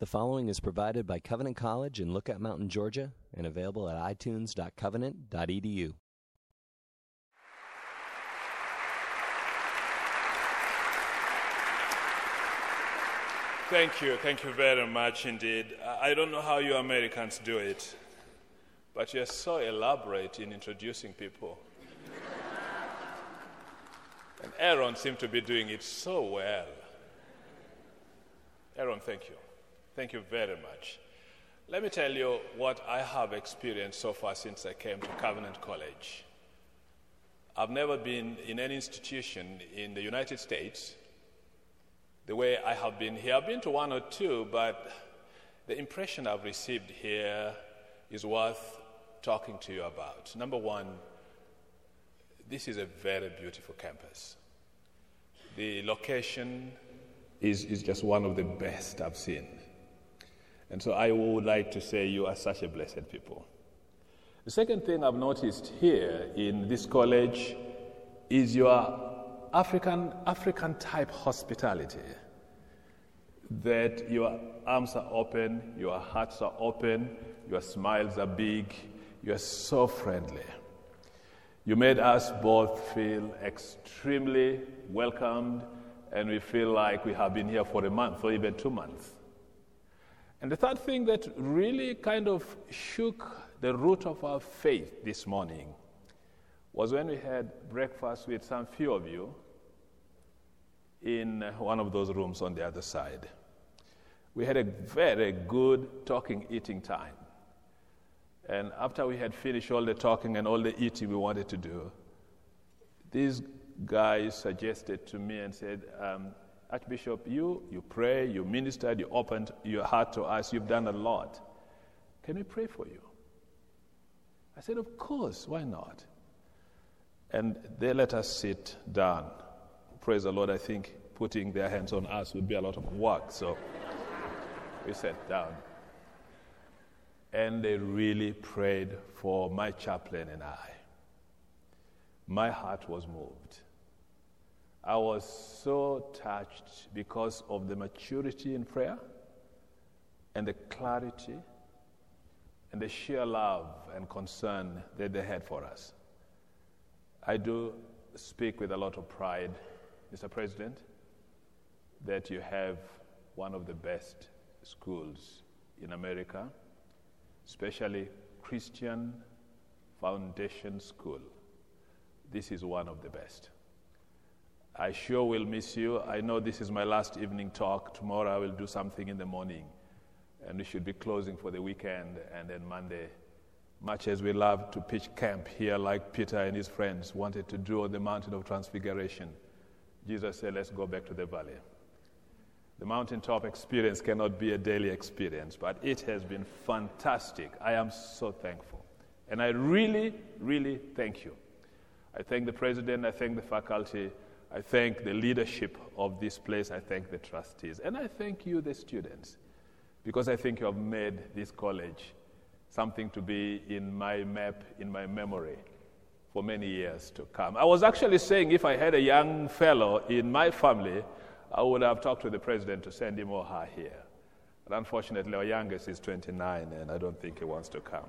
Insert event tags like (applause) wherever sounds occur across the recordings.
The following is provided by Covenant College in Lookout Mountain, Georgia, and available at itunes.covenant.edu. Thank you. Thank you very much indeed. I don't know how you Americans do it, but you're so elaborate in introducing people. and Aaron seemed to be doing it so well. Aaron, thank you. Thank you very much. Let me tell you what I have experienced so far since I came to Covenant College. I've never been in any institution in the United States the way I have been here. I've been to one or two, but the impression I've received here is worth talking to you about. Number one, this is a very beautiful campus. The location is, is just one of the best I've seen. And so I would like to say you are such a blessed people. The second thing I've noticed here in this college is your African, African type hospitality. That your arms are open, your hearts are open, your smiles are big, you are so friendly. You made us both feel extremely welcomed, and we feel like we have been here for a month or even two months. And the third thing that really kind of shook the root of our faith this morning was when we had breakfast with some few of you in one of those rooms on the other side. We had a very good talking, eating time. And after we had finished all the talking and all the eating we wanted to do, these guys suggested to me and said, um, Archbishop, you, you pray, you ministered, you opened your heart to us, you've done a lot. Can we pray for you? I said, Of course, why not? And they let us sit down. Praise the Lord, I think putting their hands on us would be a lot of work. So (laughs) we sat down. And they really prayed for my chaplain and I. My heart was moved. I was so touched because of the maturity in prayer and the clarity and the sheer love and concern that they had for us. I do speak with a lot of pride, Mr. President, that you have one of the best schools in America, especially Christian Foundation School. This is one of the best. I sure will miss you. I know this is my last evening talk. Tomorrow I will do something in the morning. And we should be closing for the weekend. And then Monday, much as we love to pitch camp here, like Peter and his friends wanted to do on the mountain of transfiguration, Jesus said, Let's go back to the valley. The mountaintop experience cannot be a daily experience, but it has been fantastic. I am so thankful. And I really, really thank you. I thank the president, I thank the faculty, I thank the leadership of this place. I thank the trustees. And I thank you, the students, because I think you have made this college something to be in my map, in my memory for many years to come. I was actually saying if I had a young fellow in my family, I would have talked to the president to send him or her here. But unfortunately, our youngest is 29, and I don't think he wants to come.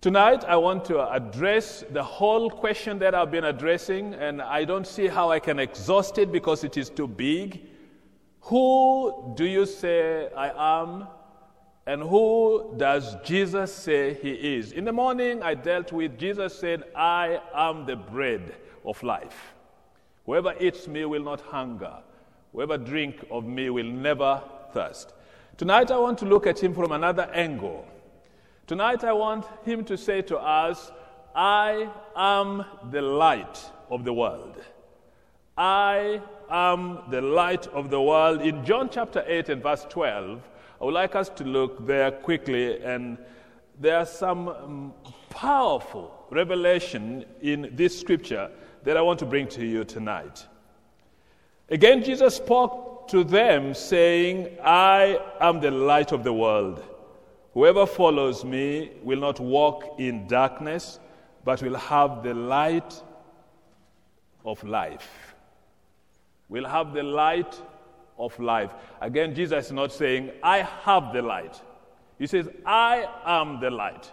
Tonight, I want to address the whole question that I've been addressing, and I don't see how I can exhaust it because it is too big. Who do you say I am? And who does Jesus say he is? In the morning, I dealt with Jesus said, I am the bread of life. Whoever eats me will not hunger. Whoever drink of me will never thirst. Tonight, I want to look at him from another angle. Tonight, I want him to say to us, I am the light of the world. I am the light of the world. In John chapter 8 and verse 12, I would like us to look there quickly, and there are some um, powerful revelation in this scripture that I want to bring to you tonight. Again, Jesus spoke to them, saying, I am the light of the world. Whoever follows me will not walk in darkness, but will have the light of life. will have the light of life. Again, Jesus is not saying, I have the light. He says, I am the light.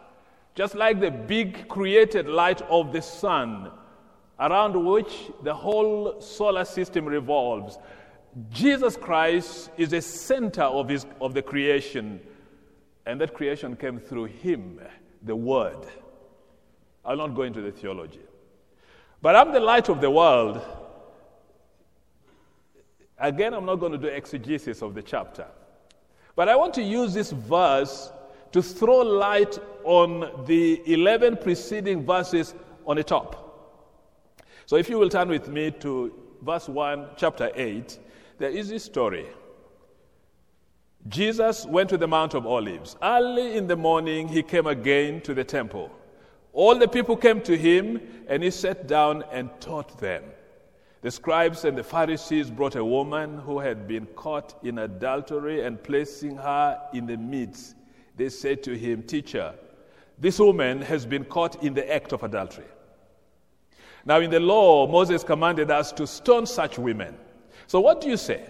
Just like the big created light of the sun, around which the whole solar system revolves, Jesus Christ is the center of, his, of the creation, and that creation came through him, the Word. I'll not go into the theology. But I'm the light of the world. Again, I'm not going to do exegesis of the chapter. But I want to use this verse to throw light on the 11 preceding verses on the top. So if you will turn with me to verse 1, chapter 8, there is this story. Jesus went to the Mount of Olives. Early in the morning, he came again to the temple. All the people came to him, and he sat down and taught them. The scribes and the Pharisees brought a woman who had been caught in adultery, and placing her in the midst, they said to him, Teacher, this woman has been caught in the act of adultery. Now, in the law, Moses commanded us to stone such women. So, what do you say?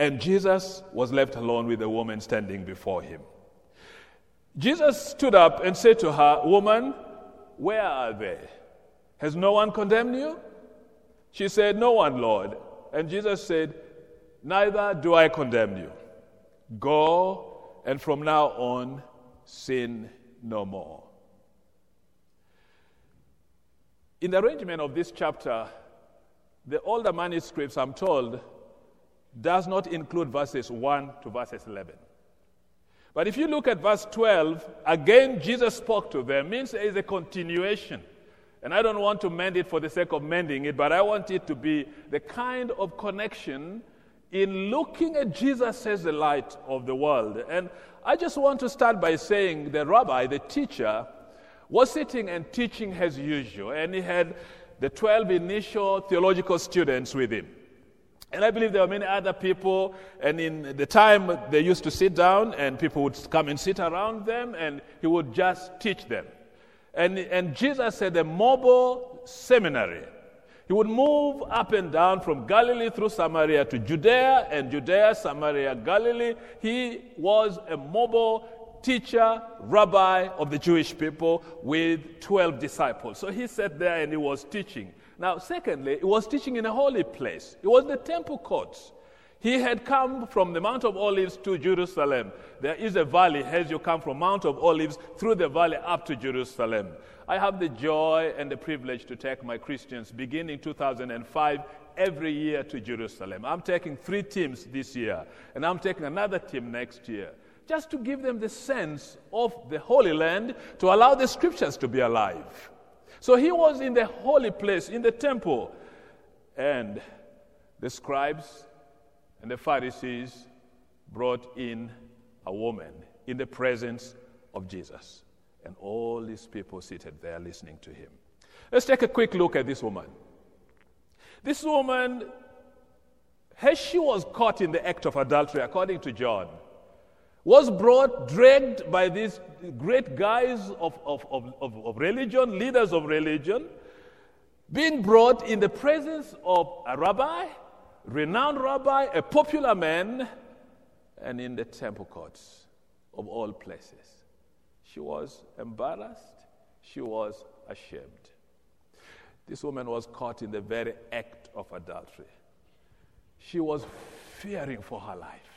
and Jesus was left alone with the woman standing before him. Jesus stood up and said to her, Woman, where are they? Has no one condemned you? She said, No one, Lord. And Jesus said, Neither do I condemn you. Go, and from now on, sin no more. In the arrangement of this chapter, the older manuscripts, I'm told, does not include verses 1 to verses 11. But if you look at verse 12, again Jesus spoke to them, means there is a continuation. And I don't want to mend it for the sake of mending it, but I want it to be the kind of connection in looking at Jesus as the light of the world. And I just want to start by saying the rabbi, the teacher, was sitting and teaching as usual, and he had the 12 initial theological students with him. And I believe there were many other people, and in the time they used to sit down, and people would come and sit around them, and he would just teach them. And, and Jesus said, a mobile seminary. He would move up and down from Galilee through Samaria to Judea, and Judea, Samaria, Galilee. He was a mobile teacher, rabbi of the Jewish people with 12 disciples. So he sat there and he was teaching. Now, secondly, he was teaching in a holy place. It was the temple courts. He had come from the Mount of Olives to Jerusalem. There is a valley as you come from Mount of Olives through the valley up to Jerusalem. I have the joy and the privilege to take my Christians beginning 2005 every year to Jerusalem. I'm taking three teams this year, and I'm taking another team next year just to give them the sense of the Holy Land to allow the scriptures to be alive. So he was in the holy place, in the temple, and the scribes and the Pharisees brought in a woman in the presence of Jesus. And all these people seated there listening to him. Let's take a quick look at this woman. This woman, as she was caught in the act of adultery, according to John, was brought, dragged by these great guys of, of, of, of, religion, leaders of religion, being brought in the presence of a rabbi, renowned rabbi, a popular man, and in the temple courts of all places. She was embarrassed, she was ashamed. This woman was caught in the very act of adultery. She was fearing for her life.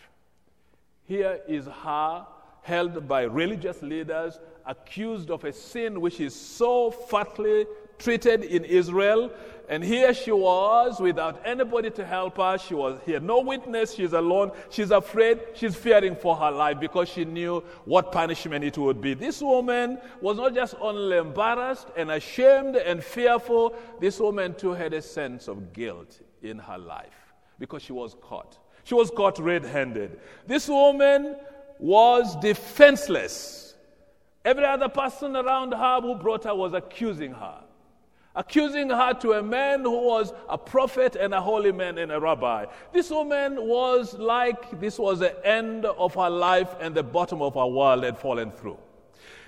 Here is her held by religious leaders, accused of a sin which is so fatally treated in Israel. And here she was without anybody to help her. She was here, no witness. She's alone. She's afraid. She's fearing for her life because she knew what punishment it would be. This woman was not just only embarrassed and ashamed and fearful, this woman too had a sense of guilt in her life. because she was caught. She was caught red handed. This woman was defenseless. Every other person around her who brought her was accusing her. Accusing her to a man who was a prophet and a holy man and a rabbi. This woman was like this was the end of her life and the bottom of her world had fallen through.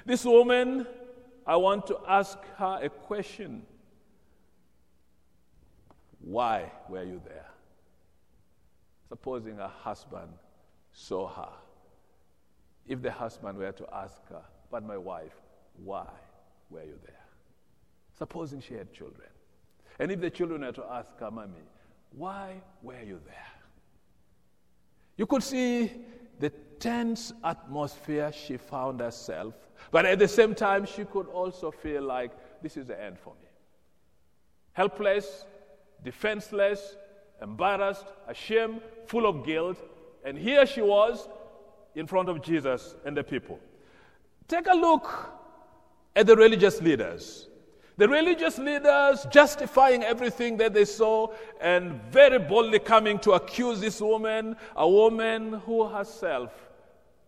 This woman, I want to ask her a question. Why were you there? Supposing her husband saw her. If the husband were to ask her, But my wife, why were you there? Supposing she had children. And if the children were to ask her, Mommy, why were you there? You could see the tense atmosphere she found herself, but at the same time, she could also feel like this is the end for me. Helpless, defenseless, embarrassed, ashamed, full of guilt, and here she was in front of Jesus and the people. Take a look at the religious leaders. The religious leaders justifying everything that they saw and very boldly coming to accuse this woman, a woman who herself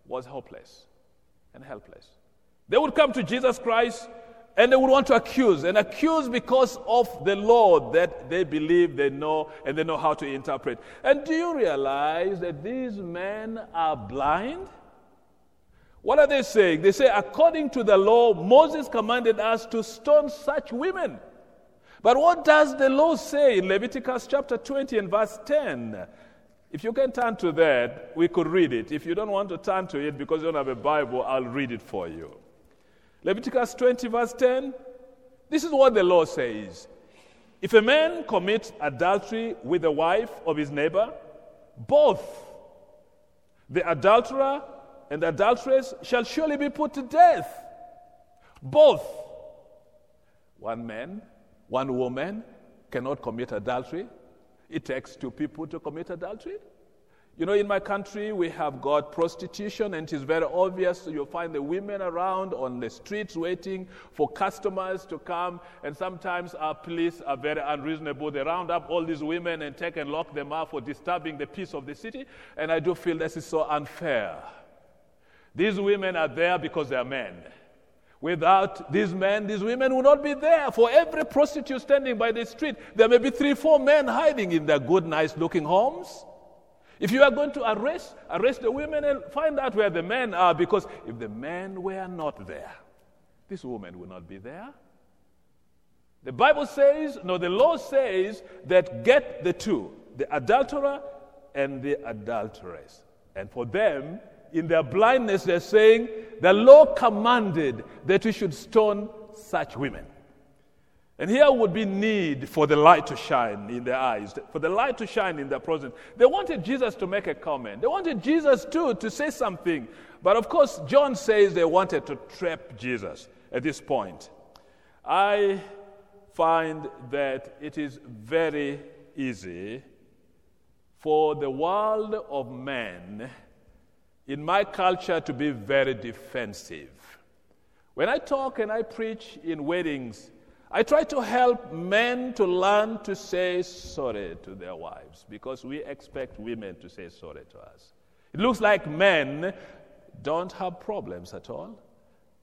was hopeless and helpless. They would come to Jesus Christ and they would want to accuse, and accuse because of the law that they believe they know and they know how to interpret. And do you realize that these men are blind? What are they saying? They say, according to the law, Moses commanded us to stone such women. But what does the law say in Leviticus chapter 20 and verse 10? If you can turn to that, we could read it. If you don't want to turn to it because you don't have a Bible, I'll read it for you. Leviticus 20, verse 10. This is what the law says. If a man commits adultery with the wife of his neighbor, both the adulterer and the adulteress shall surely be put to death. Both. One man, one woman cannot commit adultery. It takes two people to commit adultery. You know, in my country, we have got prostitution, and it is very obvious. You'll find the women around on the streets waiting for customers to come, and sometimes our police are very unreasonable. They round up all these women and take and lock them up for disturbing the peace of the city, and I do feel this is so unfair. These women are there because they are men. Without these men, these women would not be there. For every prostitute standing by the street, there may be three, four men hiding in their good, nice looking homes. If you are going to arrest, arrest the women and find out where the men are, because if the men were not there, this woman will not be there. The Bible says, no, the law says that get the two, the adulterer and the adulteress. And for them, in their blindness, they're saying, the law commanded that we should stone such women. And here would be need for the light to shine in their eyes, for the light to shine in their presence. They wanted Jesus to make a comment. They wanted Jesus too to say something. But of course, John says they wanted to trap Jesus at this point. I find that it is very easy for the world of men in my culture to be very defensive. When I talk and I preach in weddings, I try to help men to learn to say sorry to their wives because we expect women to say sorry to us. It looks like men don't have problems at all.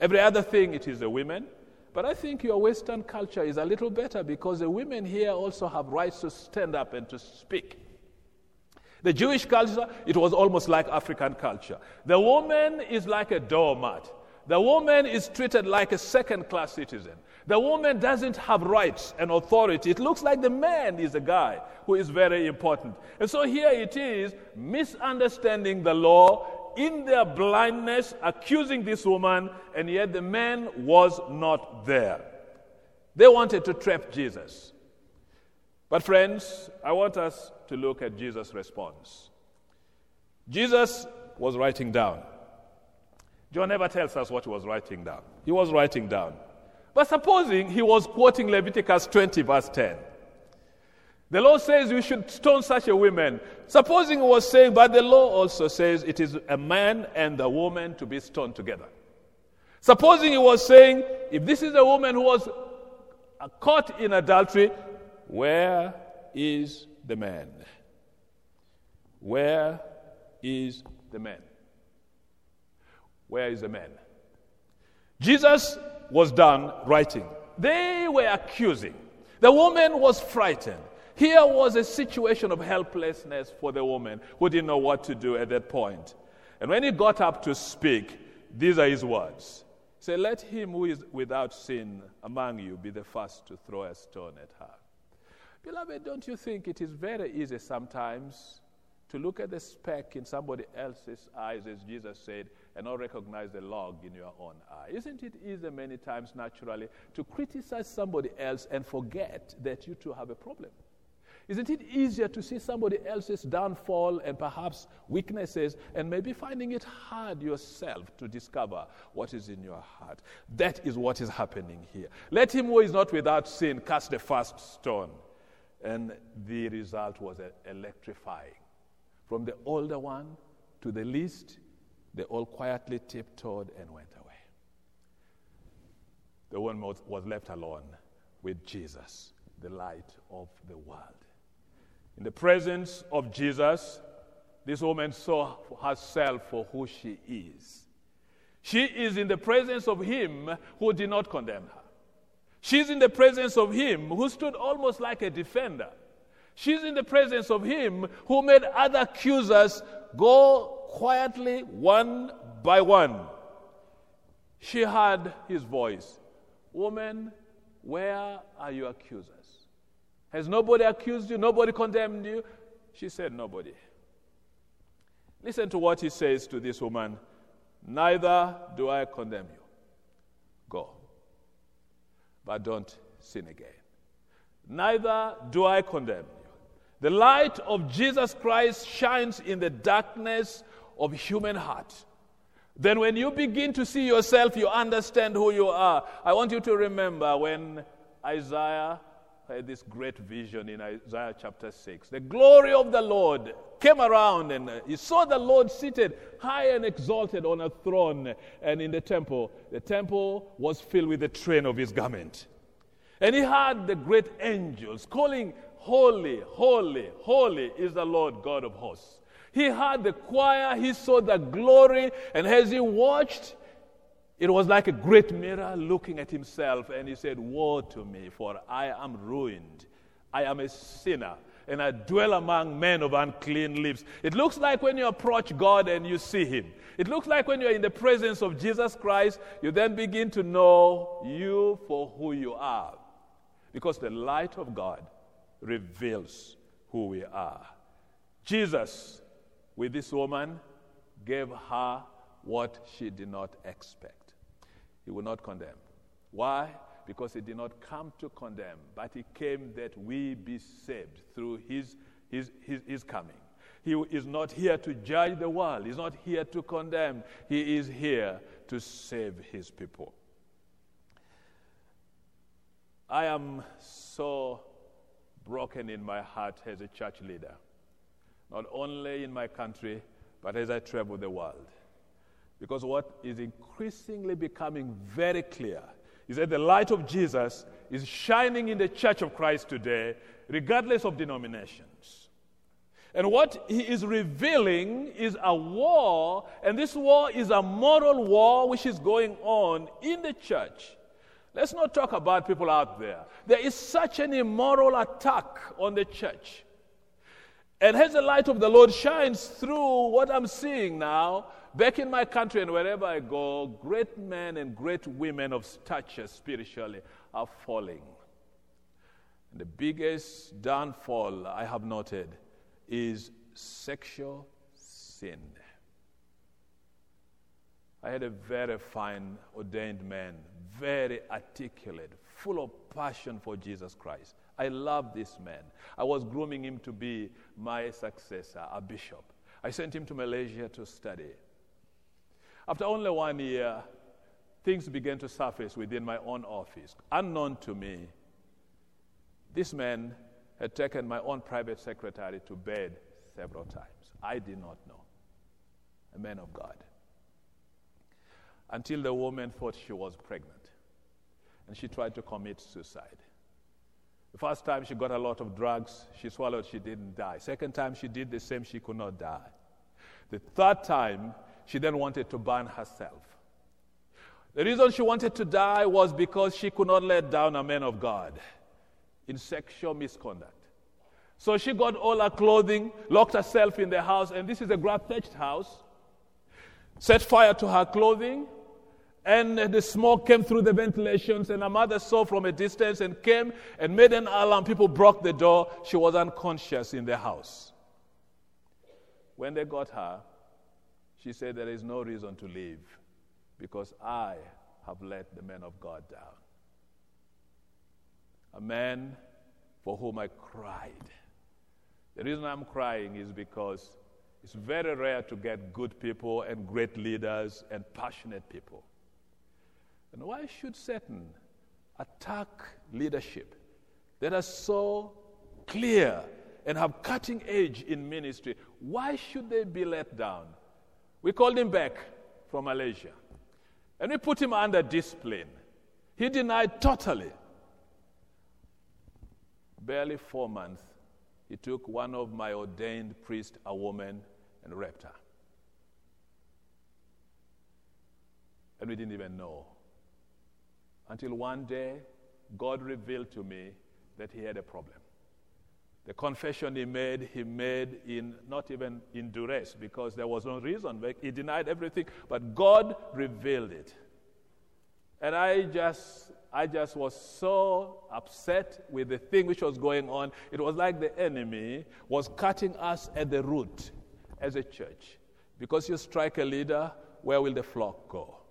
Every other thing, it is the women. But I think your Western culture is a little better because the women here also have rights to stand up and to speak. The Jewish culture, it was almost like African culture. The woman is like a doormat. The woman is treated like a second class citizen. The woman doesn't have rights and authority. It looks like the man is the guy who is very important. And so here it is misunderstanding the law in their blindness, accusing this woman, and yet the man was not there. They wanted to trap Jesus. But, friends, I want us to look at Jesus' response. Jesus was writing down. John never tells us what he was writing down. He was writing down. But supposing he was quoting Leviticus 20, verse 10. The law says you should stone such a woman. Supposing he was saying, but the law also says it is a man and a woman to be stoned together. Supposing he was saying, if this is a woman who was caught in adultery, where is the man? Where is the man? Where is the man? Jesus was done writing. They were accusing. The woman was frightened. Here was a situation of helplessness for the woman who didn't know what to do at that point. And when he got up to speak, these are his words. Say, let him who is without sin among you be the first to throw a stone at her. Beloved, don't you think it is very easy sometimes to look at the speck in somebody else's eyes, as Jesus said, and not recognize the log in your own eye? Isn't it easy many times, naturally, to criticize somebody else and forget that you too have a problem? Isn't it easier to see somebody else's downfall and perhaps weaknesses and maybe finding it hard yourself to discover what is in your heart? That is what is happening here. Let him who is not without sin cast the first stone. And the result was electrifying. From the older one to the least, they all quietly tiptoed and went away. The one was left alone with Jesus, the light of the world. In the presence of Jesus, this woman saw herself for who she is. She is in the presence of him who did not condemn her. She's in the presence of him who stood almost like a defender. She's in the presence of him who made other accusers go quietly one by one. She heard his voice Woman, where are your accusers? Has nobody accused you? Nobody condemned you? She said, Nobody. Listen to what he says to this woman Neither do I condemn you. Go. But don't sin again. Neither do I condemn you. The light of Jesus Christ shines in the darkness of human heart. Then, when you begin to see yourself, you understand who you are. I want you to remember when Isaiah had this great vision in Isaiah chapter 6. The glory of the Lord came around and he saw the Lord seated high and exalted on a throne and in the temple. The temple was filled with the train of his garment. And he heard the great angels calling, Holy, holy, holy is the Lord God of hosts. He heard the choir, he saw the glory, and as he watched, it was like a great mirror looking at himself, and he said, Woe to me, for I am ruined. I am a sinner, and I dwell among men of unclean lips. It looks like when you approach God and you see him. It looks like when you're in the presence of Jesus Christ, you then begin to know you for who you are. Because the light of God reveals who we are. Jesus, with this woman, gave her what she did not expect. He will not condemn. Why? Because he did not come to condemn, but he came that we be saved through his, his, his, his coming. He is not here to judge the world, he's not here to condemn, he is here to save his people. I am so broken in my heart as a church leader, not only in my country, but as I travel the world. Because what is increasingly becoming very clear is that the light of Jesus is shining in the church of Christ today, regardless of denominations. And what he is revealing is a war, and this war is a moral war which is going on in the church. Let's not talk about people out there. There is such an immoral attack on the church. And as the light of the Lord shines through what I'm seeing now, back in my country and wherever I go, great men and great women of stature spiritually are falling. And the biggest downfall I have noted is sexual sin. I had a very fine ordained man, very articulate, full of passion for Jesus Christ. I love this man. I was grooming him to be my successor, a bishop. I sent him to Malaysia to study. After only one year, things began to surface within my own office. Unknown to me, this man had taken my own private secretary to bed several times. I did not know. A man of God. Until the woman thought she was pregnant and she tried to commit suicide. The first time she got a lot of drugs, she swallowed, she didn't die. Second time she did the same, she could not die. The third time, she then wanted to burn herself. The reason she wanted to die was because she could not let down a man of God in sexual misconduct. So she got all her clothing, locked herself in the house, and this is a grab thatched house, set fire to her clothing, and the smoke came through the ventilations, and her mother saw from a distance and came and made an alarm. People broke the door. She was unconscious in the house. When they got her, she said, There is no reason to leave because I have let the man of God down. A man for whom I cried. The reason I'm crying is because it's very rare to get good people and great leaders and passionate people. And why should Satan attack leadership that are so clear and have cutting edge in ministry? Why should they be let down? We called him back from Malaysia and we put him under discipline. He denied totally. Barely four months, he took one of my ordained priests, a woman, and raped her. And we didn't even know. Until one day, God revealed to me that he had a problem. The confession he made, he made in not even in duress because there was no reason. He denied everything, but God revealed it. And I just, I just was so upset with the thing which was going on. It was like the enemy was cutting us at the root as a church. Because you strike a leader, where will the flock go?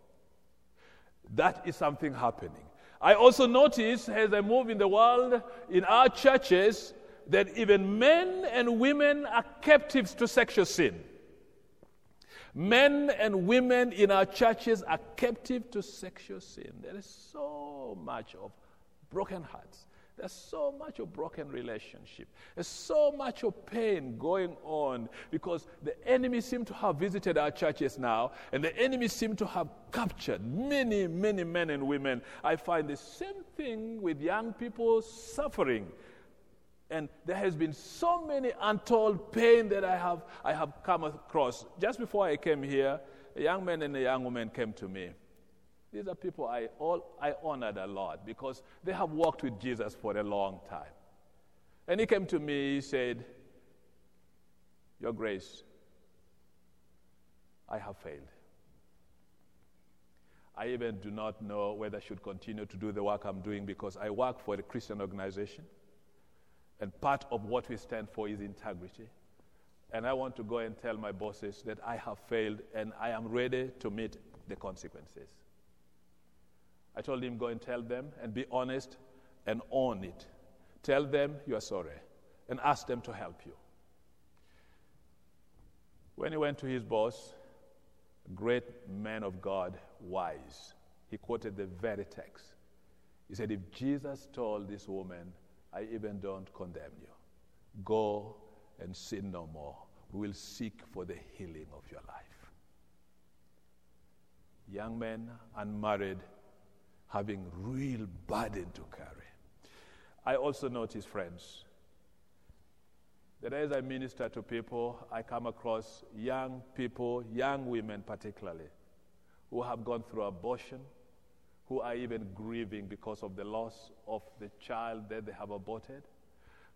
That is something happening. I also notice as I move in the world, in our churches, that even men and women are captives to sexual sin. Men and women in our churches are captive to sexual sin. There is so much of broken hearts. There's so much of broken relationship. There's so much of pain going on because the enemy seem to have visited our churches now, and the enemy seem to have captured many, many men and women. I find the same thing with young people suffering. And there has been so many untold pain that I have, I have come across. Just before I came here, a young man and a young woman came to me. These are people I, all, I honored a lot because they have walked with Jesus for a long time. And he came to me, he said, Your grace, I have failed. I even do not know whether I should continue to do the work I'm doing because I work for a Christian organization. And part of what we stand for is integrity. And I want to go and tell my bosses that I have failed and I am ready to meet the consequences. I told him, go and tell them and be honest and own it. Tell them you are sorry and ask them to help you. When he went to his boss, a great man of God, wise, he quoted the very text. He said, If Jesus told this woman, I even don't condemn you, go and sin no more. We will seek for the healing of your life. Young men, unmarried, having real burden to carry. I also notice, friends, that as I minister to people, I come across young people, young women particularly, who have gone through abortion, who are even grieving because of the loss of the child that they have aborted,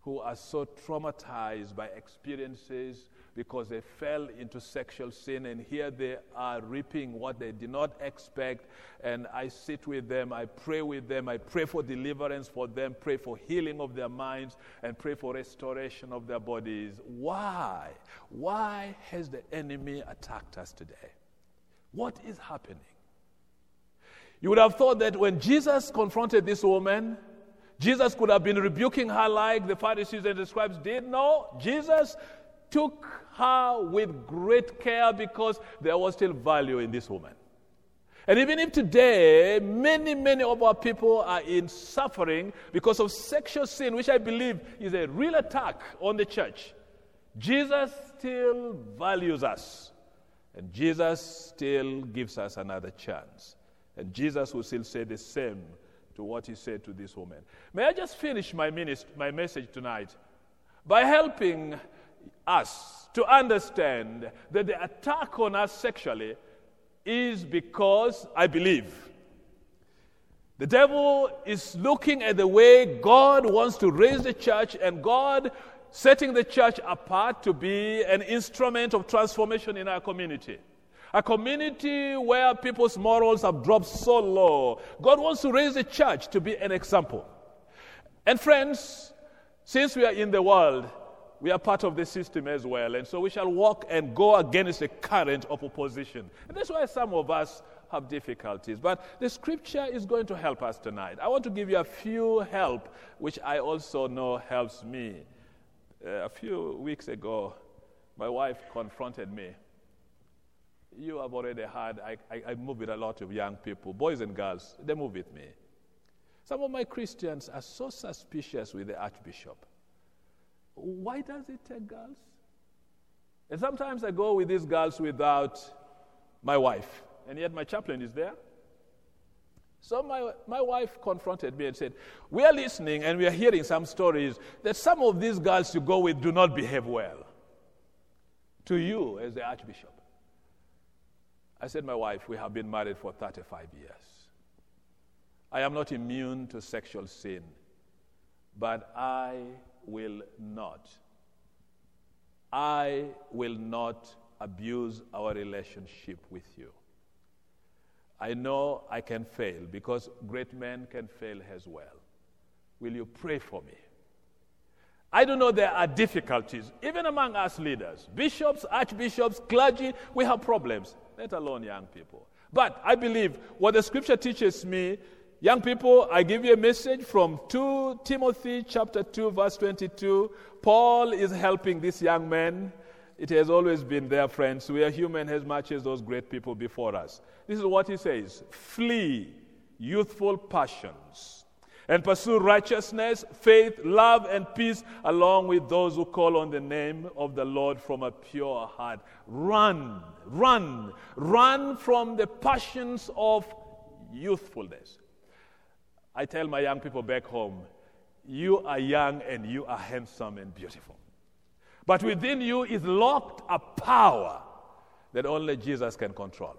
who are so traumatized by experiences because they fell into sexual sin and here they are reaping what they did not expect. And I sit with them, I pray with them, I pray for deliverance for them, pray for healing of their minds, and pray for restoration of their bodies. Why? Why has the enemy attacked us today? What is happening? You would have thought that when Jesus confronted this woman, Jesus could have been rebuking her like the Pharisees and the scribes did. No, Jesus took her with great care because there was still value in this woman. And even if today many, many of our people are in suffering because of sexual sin, which I believe is a real attack on the church, Jesus still values us. And Jesus still gives us another chance. And Jesus will still say the same to what he said to this woman. May I just finish my, minist- my message tonight by helping us to understand that the attack on us sexually is because I believe the devil is looking at the way God wants to raise the church and God setting the church apart to be an instrument of transformation in our community. A community where people's morals have dropped so low. God wants to raise the church to be an example. And friends, since we are in the world, we are part of the system as well. And so we shall walk and go against the current of opposition. And that's why some of us have difficulties. But the scripture is going to help us tonight. I want to give you a few help, which I also know helps me. Uh, a few weeks ago, my wife confronted me. You have already heard, I, I, I move with a lot of young people, boys and girls, they move with me. Some of my Christians are so suspicious with the Archbishop. Why does it take girls? And sometimes I go with these girls without my wife, and yet my chaplain is there. So my, my wife confronted me and said, We are listening and we are hearing some stories that some of these girls you go with do not behave well to you as the Archbishop. I said, My wife, we have been married for 35 years. I am not immune to sexual sin, but I will not. I will not abuse our relationship with you. I know I can fail because great men can fail as well. Will you pray for me? I do know there are difficulties, even among us leaders, bishops, archbishops, clergy, we have problems, let alone young people. But I believe what the scripture teaches me Young people, I give you a message from 2 Timothy chapter 2 verse 22. Paul is helping this young man. It has always been there, friends. We are human as much as those great people before us. This is what he says Flee youthful passions and pursue righteousness, faith, love, and peace along with those who call on the name of the Lord from a pure heart. Run, run, run from the passions of youthfulness. I tell my young people back home, you are young and you are handsome and beautiful. But within you is locked a power that only Jesus can control.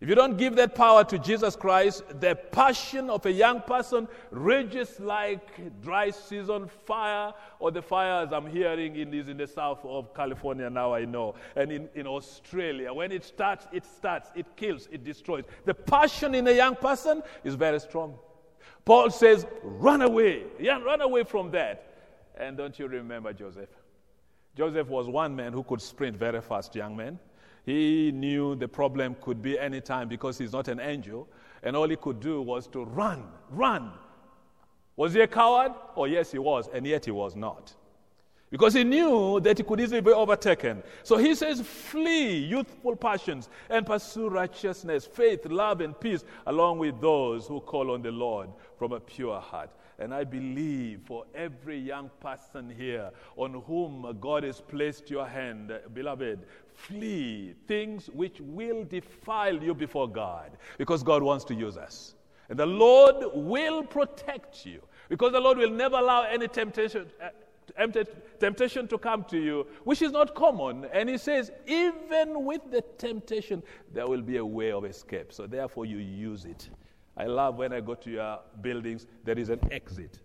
If you don't give that power to Jesus Christ, the passion of a young person rages like dry season fire, or the fires I'm hearing in, is in the south of California now, I know, and in, in Australia. When it starts, it starts, it kills, it destroys. The passion in a young person is very strong. Paul says, run away. Yeah, run away from that. And don't you remember Joseph? Joseph was one man who could sprint very fast, young man. He knew the problem could be any time because he's not an angel. And all he could do was to run, run. Was he a coward? Oh, yes, he was. And yet he was not because he knew that he could easily be overtaken. So he says, Flee youthful passions and pursue righteousness, faith, love, and peace, along with those who call on the Lord from a pure heart. And I believe for every young person here on whom God has placed your hand, beloved, flee things which will defile you before God because God wants to use us. And the Lord will protect you because the Lord will never allow any temptation uh, temptation to come to you, which is not common. And he says, even with the temptation, there will be a way of escape. So therefore, you use it. I love when I go to your buildings, there is an exit.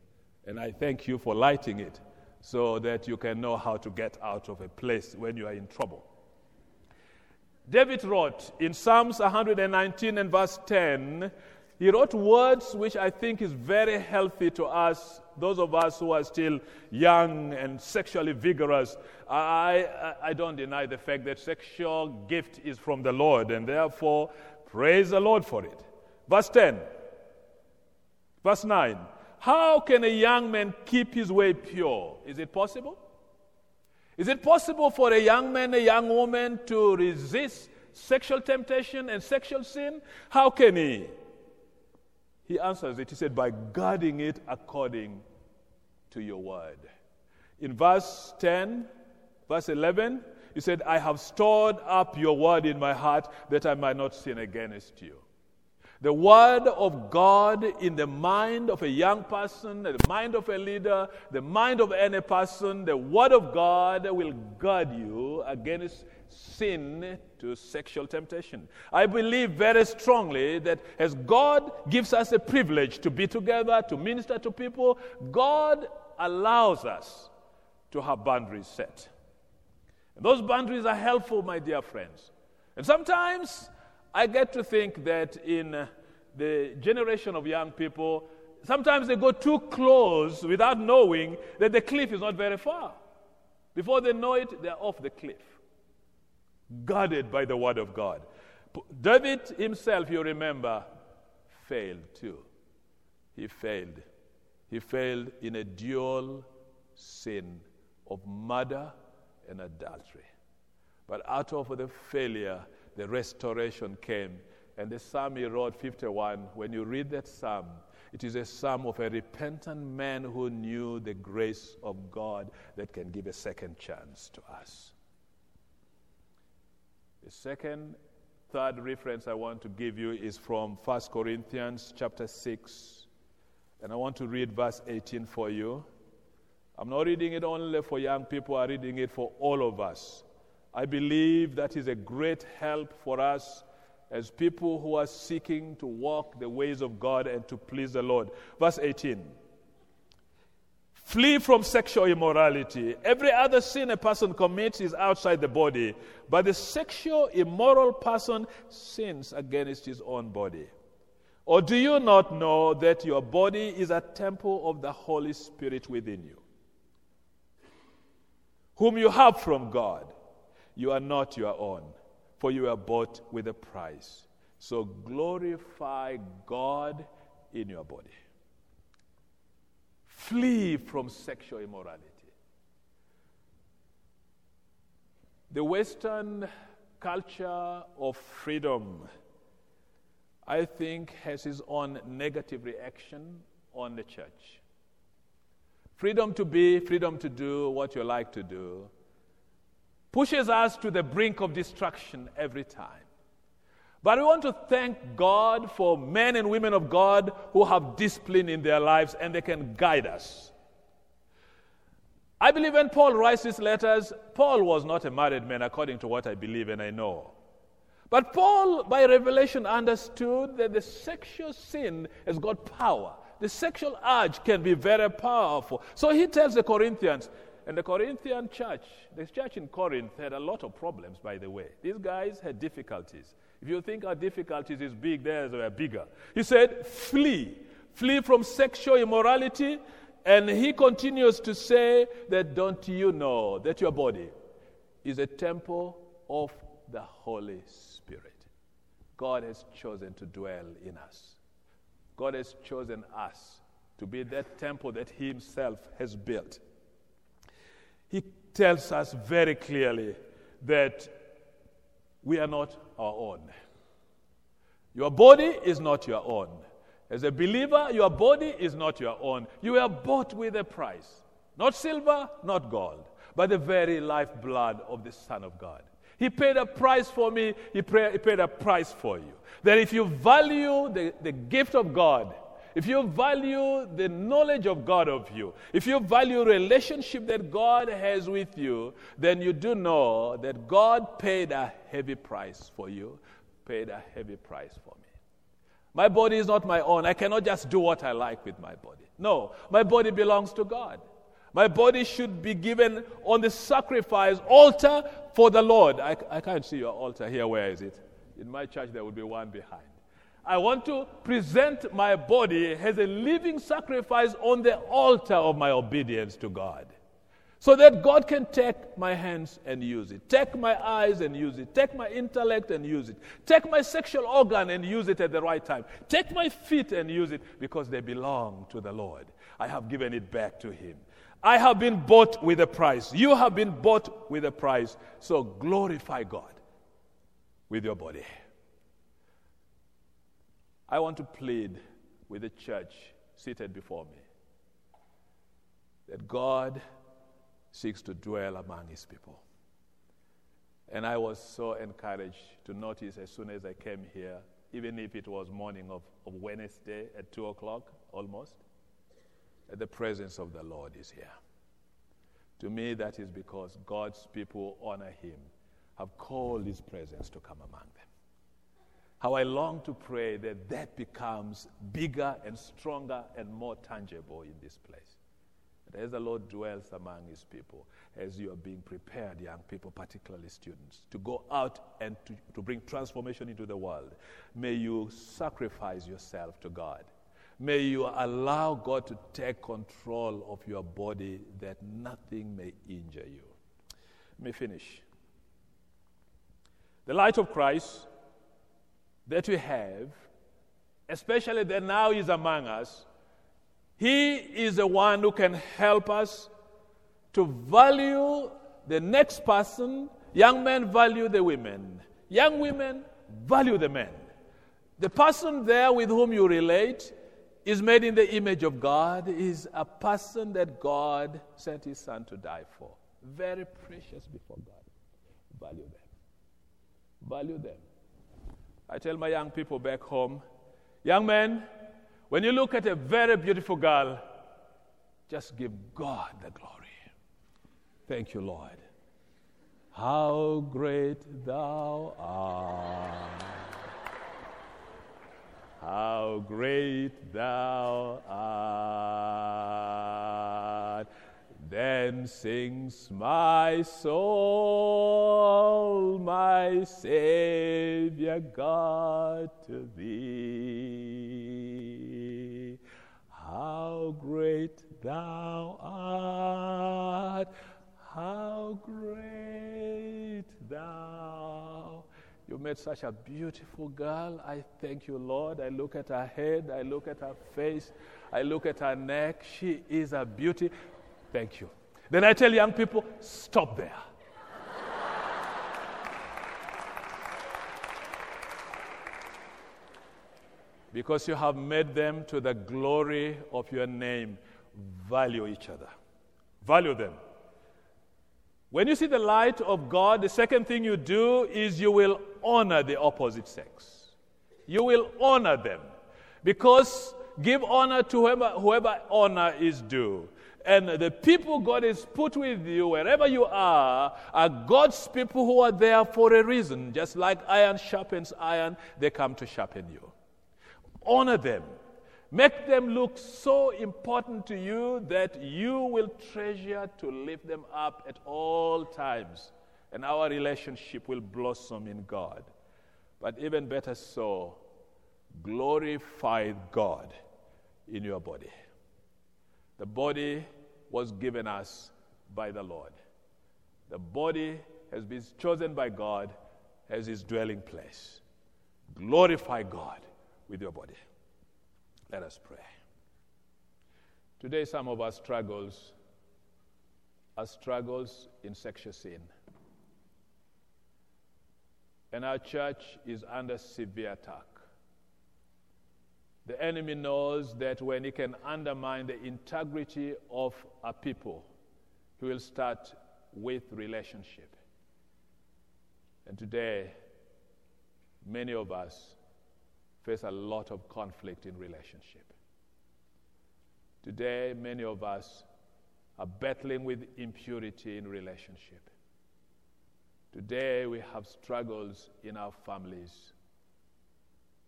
And I thank you for lighting it so that you can know how to get out of a place when you are in trouble. David wrote in Psalms 119 and verse 10, he wrote words which I think is very healthy to us those of us who are still young and sexually vigorous, I, I, I don't deny the fact that sexual gift is from the Lord, and therefore praise the Lord for it. Verse 10, verse 9. How can a young man keep his way pure? Is it possible? Is it possible for a young man, a young woman to resist sexual temptation and sexual sin? How can he? He answers it. He said, by guarding it according to your word. In verse 10, verse 11, he said, I have stored up your word in my heart that I might not sin against you. The Word of God in the mind of a young person, the mind of a leader, the mind of any person, the Word of God will guard you against sin to sexual temptation. I believe very strongly that as God gives us a privilege to be together, to minister to people, God allows us to have boundaries set. And those boundaries are helpful, my dear friends. And sometimes I get to think that in uh, the generation of young people, sometimes they go too close without knowing that the cliff is not very far. Before they know it, they're off the cliff, guarded by the word of God. David himself, you remember, failed too. He failed. He failed in a dual sin of murder and adultery. But out of the failure, the restoration came. And the psalm he wrote, 51, when you read that psalm, it is a psalm of a repentant man who knew the grace of God that can give a second chance to us. The second, third reference I want to give you is from 1 Corinthians chapter 6. And I want to read verse 18 for you. I'm not reading it only for young people, I'm reading it for all of us. I believe that is a great help for us as people who are seeking to walk the ways of God and to please the Lord. Verse 18 Flee from sexual immorality. Every other sin a person commits is outside the body, but the sexual immoral person sins against his own body. Or do you not know that your body is a temple of the Holy Spirit within you, whom you have from God? You are not your own, for you are bought with a price. So glorify God in your body. Flee from sexual immorality. The Western culture of freedom, I think, has its own negative reaction on the church. Freedom to be, freedom to do what you like to do, pushes us to the brink of destruction every time. But we want to thank God for men and women of God who have discipline in their lives and they can guide us. I believe when Paul writes these letters, Paul was not a married man, according to what I believe and I know. But Paul, by revelation, understood that the sexual sin has got power. The sexual urge can be very powerful. So he tells the Corinthians, and the Corinthian church, the church in Corinth had a lot of problems, by the way. These guys had difficulties. If you think our difficulties is big, theirs were bigger. He said, flee. Flee from sexual immorality. And he continues to say that don't you know that your body is a temple of the Holy Spirit? God has chosen to dwell in us. God has chosen us to be that temple that He Himself has built he tells us very clearly that we are not our own. Your body is not your own. As a believer, your body is not your own. You are bought with a price. Not silver, not gold, but the very lifeblood of the Son of God. He paid a price for me, He paid a price for you. That if you value the, the gift of God, if you value the knowledge of God of you, if you value relationship that God has with you, then you do know that God paid a heavy price for you, paid a heavy price for me. My body is not my own. I cannot just do what I like with my body. No, my body belongs to God. My body should be given on the sacrifice altar for the Lord. I, I can't see your altar here. Where is it? In my church, there would be one behind. I want to present my body as a living sacrifice on the altar of my obedience to God. So that God can take my hands and use it, take my eyes and use it, take my intellect and use it, take my sexual organ and use it at the right time, take my feet and use it because they belong to the Lord. I have given it back to Him. I have been bought with a price. You have been bought with a price. So glorify God with your body. I want to plead with the church seated before me that God seeks to dwell among his people. And I was so encouraged to notice as soon as I came here even if it was morning of, of Wednesday at 2 o'clock almost, that the presence of the Lord is here. To me, that is because God's people honor Him, have called His presence to come among them. How I long to pray that that becomes bigger and stronger and more tangible in this place. As the Lord dwells among his people, as you are being prepared, young people, particularly students, to go out and to, to bring transformation into the world, may you sacrifice yourself to God. May you allow God to take control of your body that nothing may injure you. Let me finish. The light of Christ that we have, especially that now is among us, he is the one who can help us to value the next person. Young men value the women, young women value the men. The person there with whom you relate is made in the image of God, is a person that God sent his son to die for. Very precious before God. Value them. Value them. I tell my young people back home, young men, when you look at a very beautiful girl, just give God the glory. Thank you, Lord. How great thou art. How great thou art. Then sings my soul, my Savior God, to thee. How great thou art, how great thou. You made such a beautiful girl. I thank you, Lord. I look at her head, I look at her face, I look at her neck. She is a beauty. Thank you. Then I tell young people, stop there. because you have made them to the glory of your name, value each other. Value them. When you see the light of God, the second thing you do is you will honor the opposite sex. You will honor them. Because give honor to whoever, whoever honor is due. And the people God has put with you, wherever you are, are God's people who are there for a reason. Just like iron sharpens iron, they come to sharpen you. Honor them. Make them look so important to you that you will treasure to lift them up at all times. And our relationship will blossom in God. But even better so, glorify God in your body. The body was given us by the Lord. The body has been chosen by God as his dwelling place. Glorify God with your body. Let us pray. Today, some of our struggles are struggles in sexual sin. And our church is under severe attack. The enemy knows that when he can undermine the integrity of a people, he will start with relationship. And today, many of us face a lot of conflict in relationship. Today, many of us are battling with impurity in relationship. Today, we have struggles in our families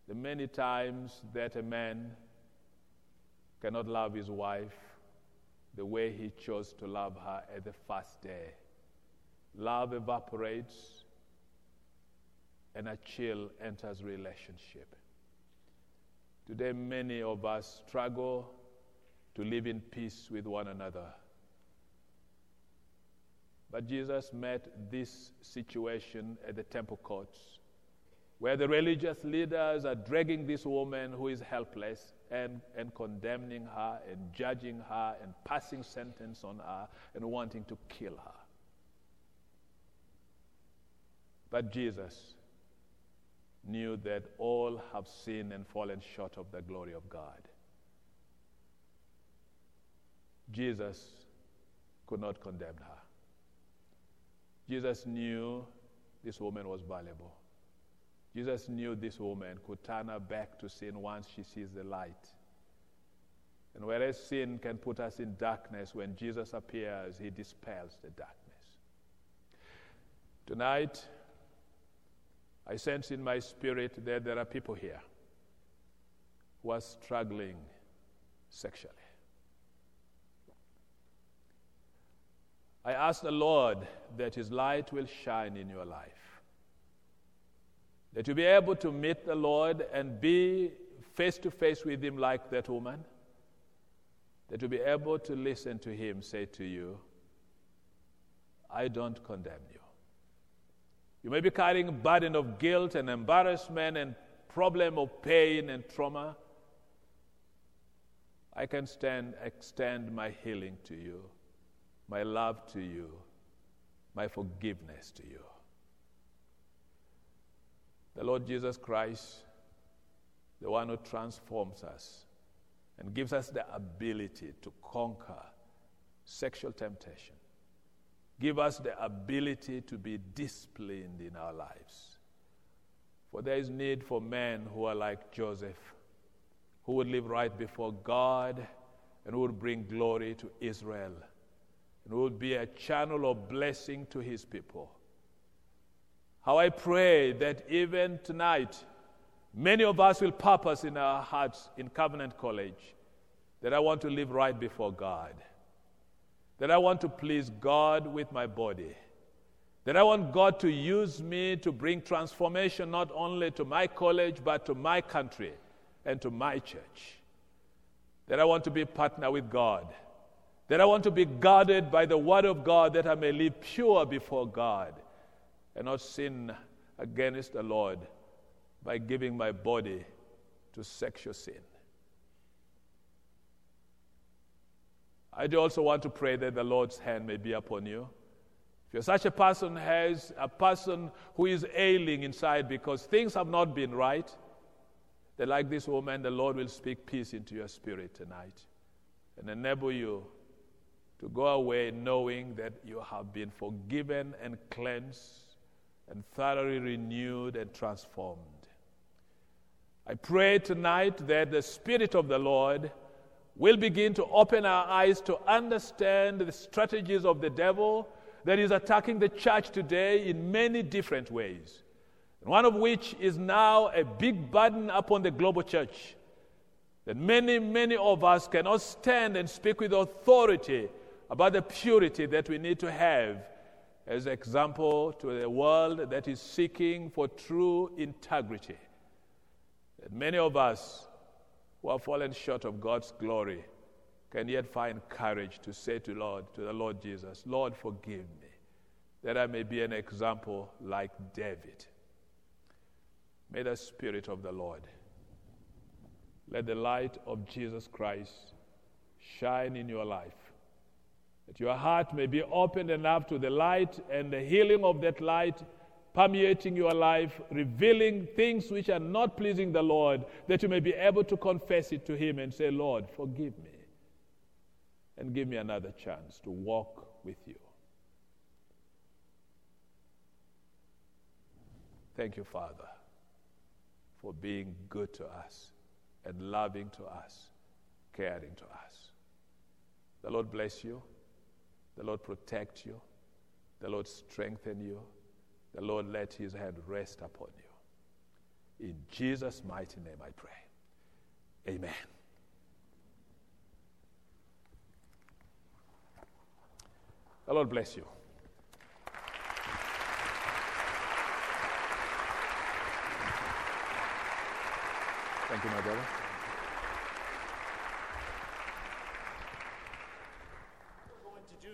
the many times that a man cannot love his wife the way he chose to love her at the first day. Love evaporates and a chill enters relationship. Today, many of us struggle to live in peace with one another. But Jesus met this situation at the temple courts where the religious leaders are dragging this woman who is helpless and, and condemning her and judging her and passing sentence on her and wanting to kill her. But Jesus knew that all have sinned and fallen short of the glory of God. Jesus could not condemn her. Jesus knew this woman was valuable. Jesus knew this woman could turn her back to sin once she sees the light. And whereas sin can put us in darkness, when Jesus appears, he dispels the darkness. Tonight, I sense in my spirit that there are people here who are struggling sexually. I ask the Lord that His light will shine in your life. That you be able to meet the Lord and be face to face with Him like that woman. That you be able to listen to Him say to you, I don't condemn you. You may be carrying a burden of guilt and embarrassment and problem of pain and trauma. I can stand, extend my healing to you my love to you, my forgiveness to you. The Lord Jesus Christ, the one who transforms us and gives us the ability to conquer sexual temptation, give us the ability to be disciplined in our lives. For there is need for men who are like Joseph, who would live right before God and who would bring glory to Israel and who would be a channel of blessing to his people. How I pray that even tonight, many of us will purpose in our hearts in Covenant College that I want to live right before God, that I want to please God with my body, that I want God to use me to bring transformation not only to my college, but to my country and to my church, that I want to be a partner with God that I want to be guarded by the word of God that I may live pure before God and not sin against the Lord by giving my body to sexual sin. I do also want to pray that the Lord's hand may be upon you. If you're such a person has a person who is ailing inside because things have not been right, then like this woman, the Lord will speak peace into your spirit tonight and enable you to go away knowing that you have been forgiven and cleansed and thoroughly renewed and transformed. I pray tonight that the Spirit of the Lord will begin to open our eyes to understand the strategies of the devil that is attacking the church today in many different ways. One of which is now a big burden upon the global church. That many, many of us cannot stand and speak with authority about the purity that we need to have as example to the world that is seeking for true integrity. That many of us who have fallen short of God's glory can yet find courage to say to Lord, to the Lord Jesus, Lord, forgive me, that I may be an example like David. May the Spirit of the Lord, let the light of Jesus Christ shine in your life that your heart may be opened enough to the light and the healing of that light permeating your life, revealing things which are not pleasing the Lord, that you may be able to confess it to Him and say, Lord, forgive me, and give me another chance to walk with you. Thank you, Father, for being good to us and loving to us, caring to us. The Lord bless you. The Lord protect you. The Lord strengthen you. The Lord let his hand rest upon you. In Jesus' mighty name I pray. Amen. The Lord bless you. Thank you, my brother.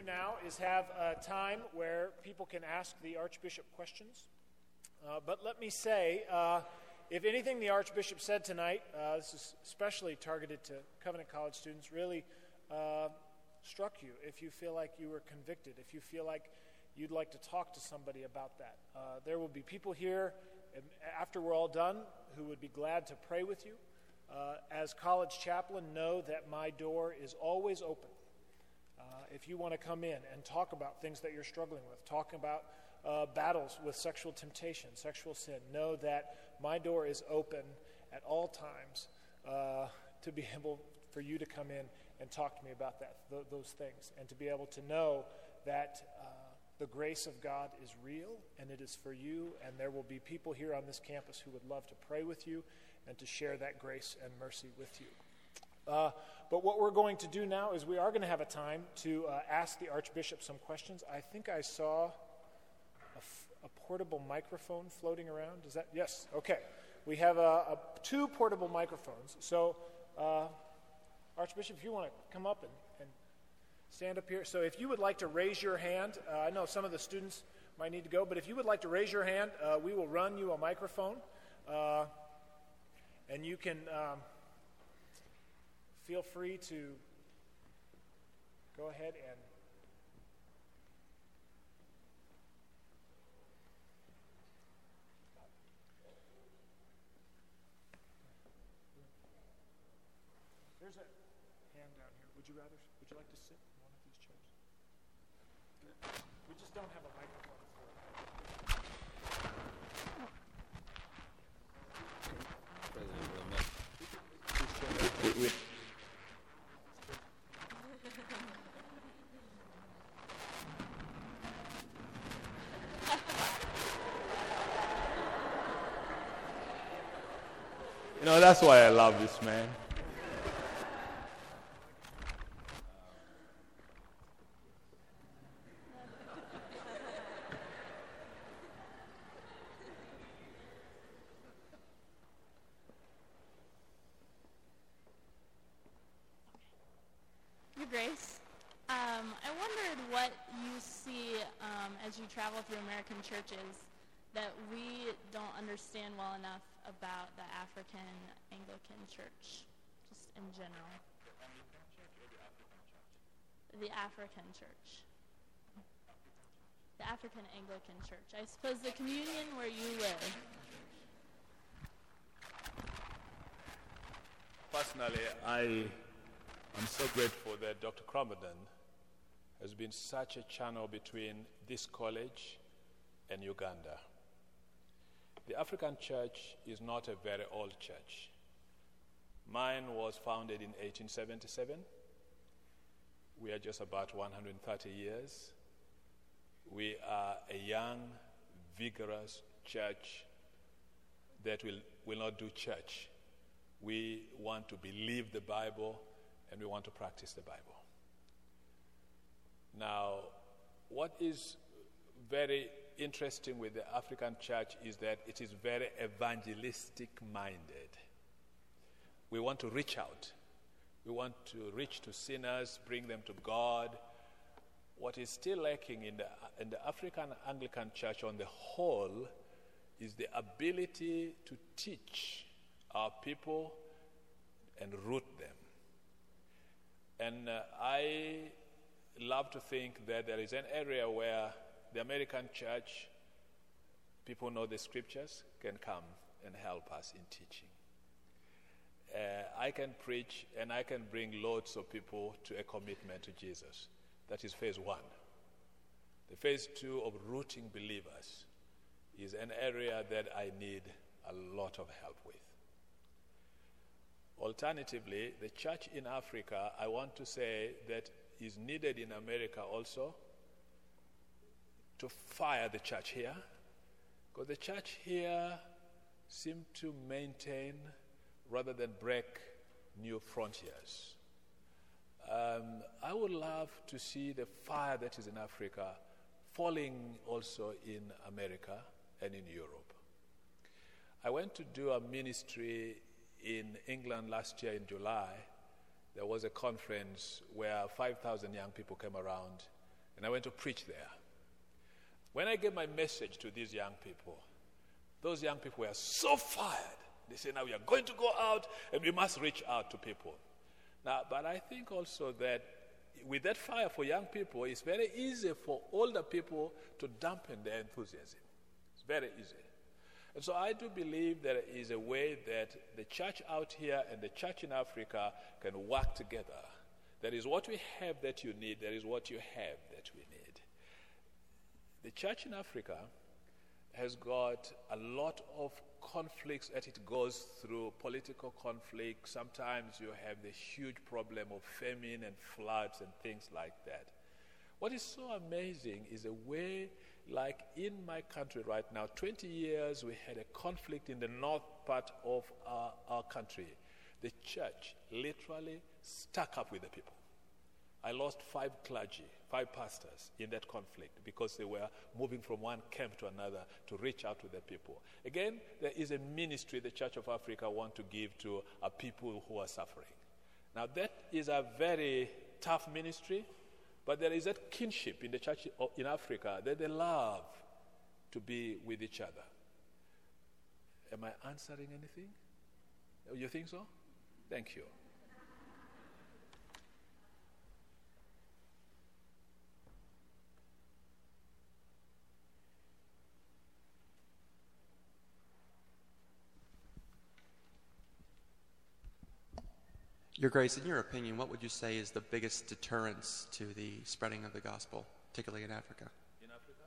now is have a time where people can ask the Archbishop questions. Uh, but let me say, uh, if anything the Archbishop said tonight, uh, this is especially targeted to Covenant College students, really uh, struck you, if you feel like you were convicted, if you feel like you'd like to talk to somebody about that, uh, there will be people here after we're all done who would be glad to pray with you. Uh, as college chaplain, know that my door is always open if you want to come in and talk about things that you're struggling with, talk about uh, battles with sexual temptation, sexual sin, know that my door is open at all times uh, to be (laughs) able for you to come in and talk to me about that, th- those things, and to be able to know that uh, the grace of God is real and it is for you, and there will be people here on this campus who would love to pray with you and to share that grace and mercy with you. But what we're going to do now is we are going to have a time to uh, ask the Archbishop some questions. I think I saw a, f- a portable microphone floating around. Is that? Yes. Okay. We have a, a two portable microphones. So, uh, Archbishop, if you want to come up and, and, stand up here. So, if you would like to raise your hand, uh, I know some of the students might need to go, but if you would like to raise your hand, uh, we will run you a microphone. Uh, and you can. Um, feel free to go ahead and There's a hand down here. Would you rather would you like to sit in one of these chairs? We just don't have a microphone for We, we, you know, that's why I love this man. Your Grace, um, I wondered what you see um, as you travel through American churches that we don't understand well enough African Anglican Church, just in general. The African Church. The African Anglican Church. I suppose the communion where you live. Personally, I am so grateful that Dr. Crompton has been such a channel between this college and Uganda. The African church is not a very old church. Mine was founded in 1877. We are just about 130 years. We are a young, vigorous church that will, will not do church. We want to believe the Bible and we want to practice the Bible. Now, what is very interesting with the African church is that it is very evangelistic minded. We want to reach out. We want to reach to sinners, bring them to God. What is still lacking in the, in the African Anglican church on the whole is the ability to teach our people and root them. And uh, I love to think that there is an area where the American church, people know the scriptures, can come and help us in teaching. Uh, I can preach and I can bring loads of people to a commitment to Jesus. That is phase one. The phase two of rooting believers is an area that I need a lot of help with. Alternatively, the church in Africa, I want to say that is needed in America also to fire the church here. Because the church here seems to maintain rather than break new frontiers. Um, I would love to see the fire that is in Africa falling also in America and in Europe. I went to do a ministry in England last year in July. There was a conference where 5,000 young people came around, and I went to preach there. When I gave my message to these young people, those young people were so fired. They said, Now we are going to go out and we must reach out to people. Now, but I think also that with that fire for young people, it's very easy for older people to dampen their enthusiasm. It's very easy. And so I do believe there is a way that the church out here and the church in Africa can work together. There is what we have that you need, there is what you have. The church in Africa has got a lot of conflicts that it goes through political conflict. Sometimes you have the huge problem of famine and floods and things like that. What is so amazing is a way, like in my country right now, 20 years we had a conflict in the north part of our, our country. The church literally stuck up with the people. I lost five clergy, five pastors in that conflict because they were moving from one camp to another to reach out to the people. Again, there is a ministry the Church of Africa want to give to a people who are suffering. Now that is a very tough ministry, but there is that kinship in the church in Africa that they love to be with each other. Am I answering anything? You think so? Thank you. Your Grace, in your opinion, what would you say is the biggest deterrence to the spreading of the gospel, particularly in Africa? In Africa?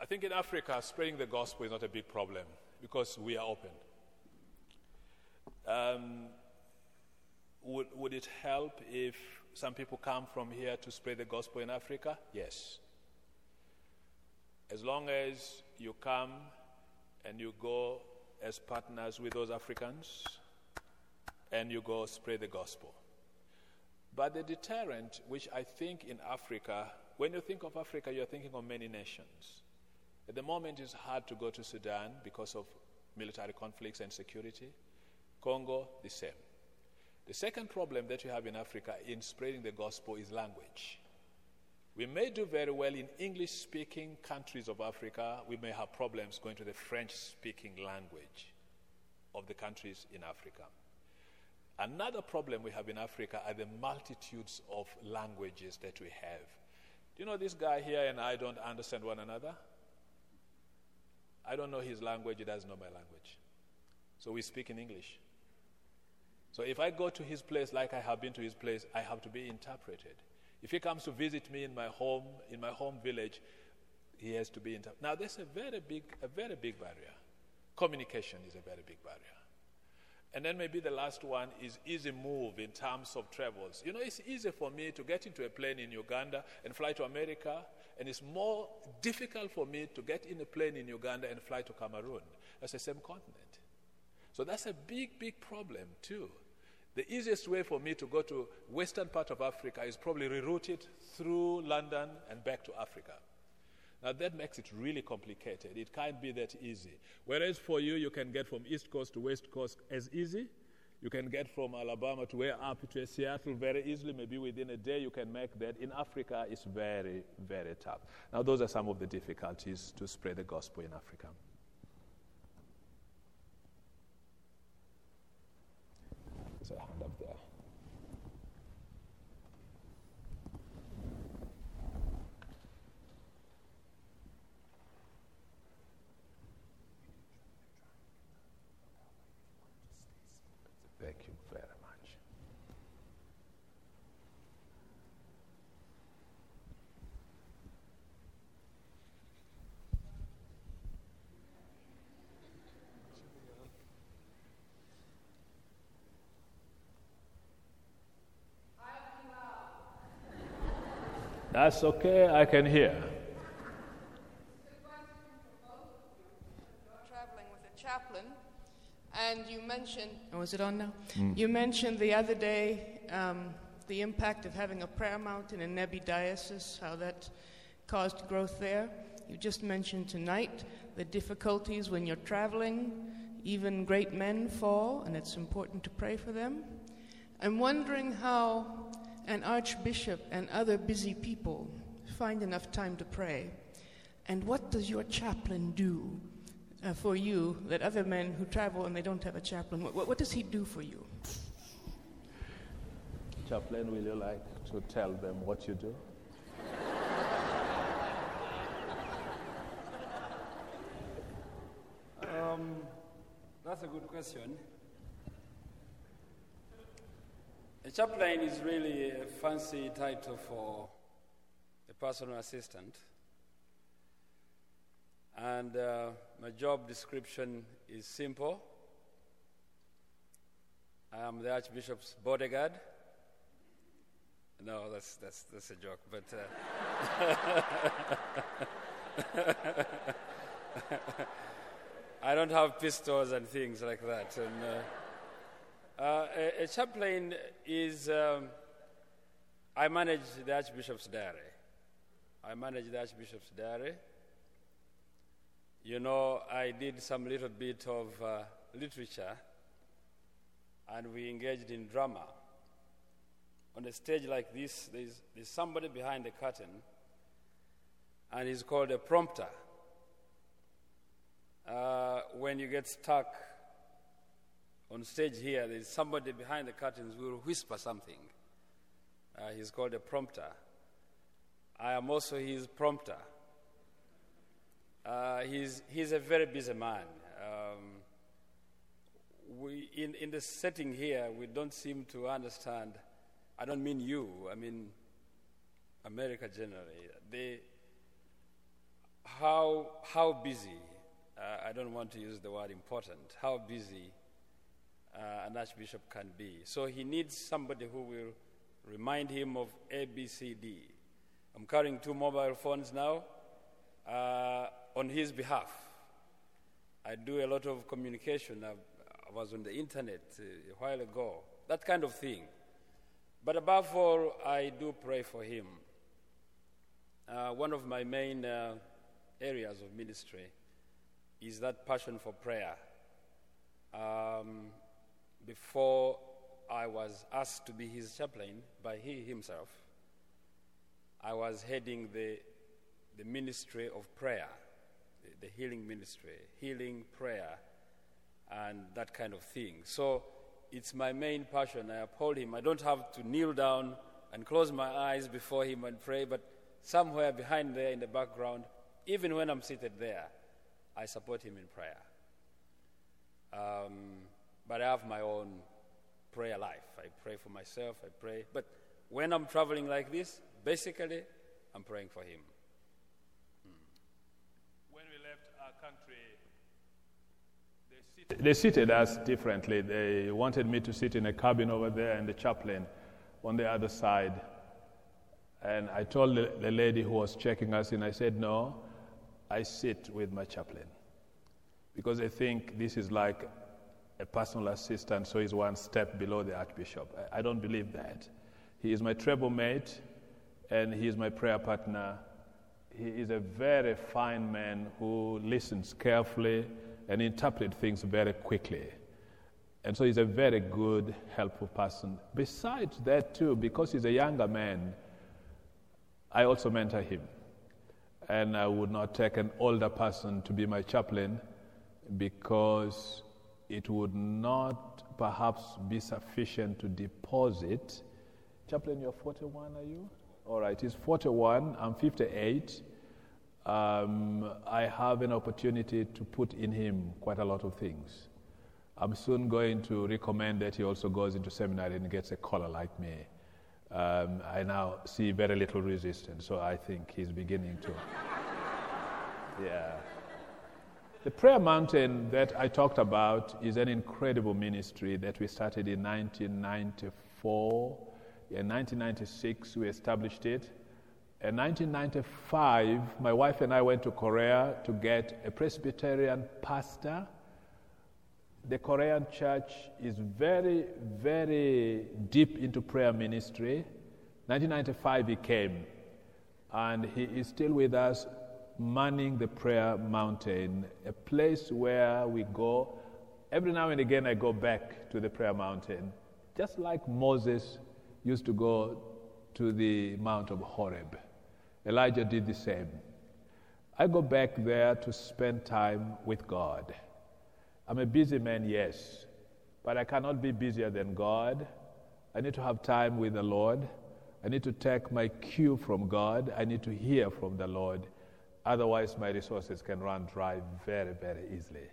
I think in Africa, spreading the gospel is not a big problem because we are open. Um, would, would it help if some people come from here to spread the gospel in Africa? Yes. As long as you come and you go as partners with those Africans and you go spread the gospel. But the deterrent, which I think in Africa, when you think of Africa, you're thinking of many nations. At the moment, it's hard to go to Sudan because of military conflicts and security. Congo, the same. The second problem that you have in Africa in spreading the gospel is language. We may do very well in English speaking countries of Africa. We may have problems going to the French speaking language of the countries in Africa. Another problem we have in Africa are the multitudes of languages that we have. Do you know this guy here and I don't understand one another? I don't know his language, he doesn't know my language. So we speak in English. So if I go to his place like I have been to his place, I have to be interpreted. If he comes to visit me in my home, in my home village, he has to be in. Now, there's a very big, a very big barrier. Communication is a very big barrier. And then maybe the last one is easy move in terms of travels. You know, it's easy for me to get into a plane in Uganda and fly to America, and it's more difficult for me to get in a plane in Uganda and fly to Cameroon. That's the same continent. So that's a big, big problem, too. The easiest way for me to go to western part of Africa is probably reroute it through London and back to Africa. Now that makes it really complicated. It can't be that easy. Whereas for you, you can get from East Coast to West Coast as easy. You can get from Alabama to where up to Seattle very easily. Maybe within a day you can make that. In Africa, it's very, very tough. Now those are some of the difficulties to spread the gospel in Africa. There's a hand up there. Thank you very much. That's okay, I can hear. traveling with a chaplain, and you mentioned, oh, is it on now? You mentioned the other day um, the impact of having a prayer mountain in Nebbi Diocese, how that caused growth there. You just mentioned tonight the difficulties when you're traveling. Even great men fall, and it's important to pray for them. I'm wondering how an archbishop and other busy people find enough time to pray. And what does your chaplain do uh, for you that other men who travel and they don't have a chaplain, what, what does he do for you? Chaplain, will you like to tell them what you do? Um, that's a good question. A chaplain is really a fancy title for a personal assistant. And uh, my job description is simple I am the Archbishop's bodyguard. No, that's, that's, that's a joke, but. Uh, (laughs) I don't have pistols and things like that. And, uh, uh, a, a, chaplain is. Um, I manage the Archbishop's diary. I manage the Archbishop's diary. You know, I did some little bit of uh, literature and we engaged in drama. On a stage like this, there's, there's somebody behind the curtain, and he's called a prompter. Uh, when you get stuck on stage here, there's somebody behind the curtains who will whisper something. Uh, he's called a prompter. I am also his prompter. Uh, he's, he's a very busy man. Um, we, in, in the setting here, we don't seem to understand. I don't mean you, I mean America generally. They, how, how busy, uh, I don't want to use the word important, how busy uh, an archbishop can be. So he needs somebody who will remind him of ABCD. I'm carrying two mobile phones now uh, on his behalf. I do a lot of communication. I've, I was on the internet uh, a while ago, that kind of thing. But above all, I do pray for him. Uh, one of my main uh, areas of ministry is that passion for prayer. Um, before I was asked to be his chaplain by he himself, I was heading the, the ministry of prayer, the, the healing ministry, healing prayer and that kind of thing. So it's my main passion. I uphold him. I don't have to kneel down and close my eyes before him and pray, but somewhere behind there in the background, even when I'm seated there, I support him in prayer. Um, but I have my own prayer life. I pray for myself, I pray. But when I'm traveling like this, basically, I'm praying for him. Hmm. When we left our country, they seated us differently. They wanted me to sit in a cabin over there and the chaplain on the other side. And I told the, the lady who was checking us in, I said, No, I sit with my chaplain. Because I think this is like a personal assistant, so he's one step below the archbishop. I, I don't believe that. He is my treble mate, and he is my prayer partner. He is a very fine man who listens carefully and interprets things very quickly. And so he's a very good, helpful person. Besides that, too, because he's a younger man, I also mentor him. And I would not take an older person to be my chaplain because it would not perhaps be sufficient to deposit. Chaplain, you're 41, are you? All right, he's 41, I'm 58 um, I have an opportunity to put in him quite a lot of things. I'm soon going to recommend that he also goes into seminary and gets a collar like me. Um, I now see very little resistance, so I think he's beginning to. (laughs) yeah. The Prayer Mountain that I talked about is an incredible ministry that we started in 1994. In 1996, we established it. In 1995, my wife and I went to Korea to get a Presbyterian pastor. The Korean church is very, very deep into prayer ministry. 1995, he came, and he is still with us, manning the prayer mountain, a place where we go. Every now and again, I go back to the prayer mountain, just like Moses used to go to the Mount of Horeb. Elijah did the same. I go back there to spend time with God. I'm a busy man, yes, but I cannot be busier than God. I need to have time with the Lord. I need to take my cue from God. I need to hear from the Lord. Otherwise, my resources can run dry very, very easily.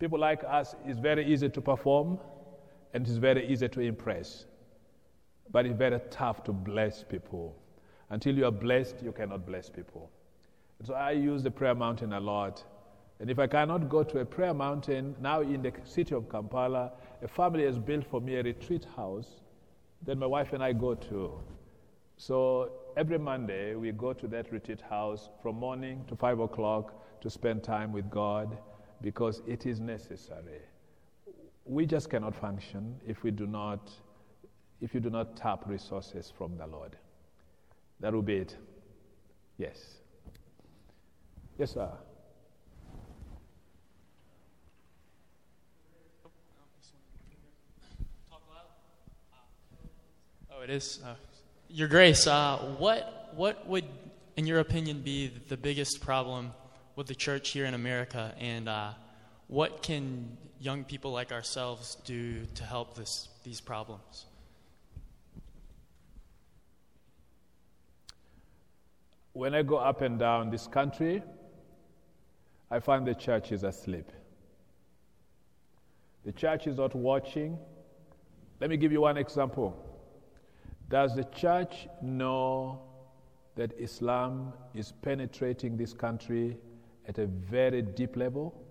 People like us, it's very easy to perform and it's very easy to impress. but it's very tough to bless people. Until you are blessed, you cannot bless people. So I use the prayer mountain a lot. And if I cannot go to a prayer mountain, now in the city of Kampala, a family has built for me a retreat house that my wife and I go to. So every Monday, we go to that retreat house from morning to 5 o'clock to spend time with God because it is necessary. We just cannot function if we do not, if you do not tap resources from the Lord. That will be it. Yes. Yes, sir. Oh, it is. Uh, Your Grace, uh, what, what would, in your opinion, be the biggest problem with the church here in America? And uh, what can young people like ourselves do to help this, these problems? When I go up and down this country, I find the church is asleep. The church is not watching. Let me give you one example. Does the church know that Islam is penetrating this country at a very deep level?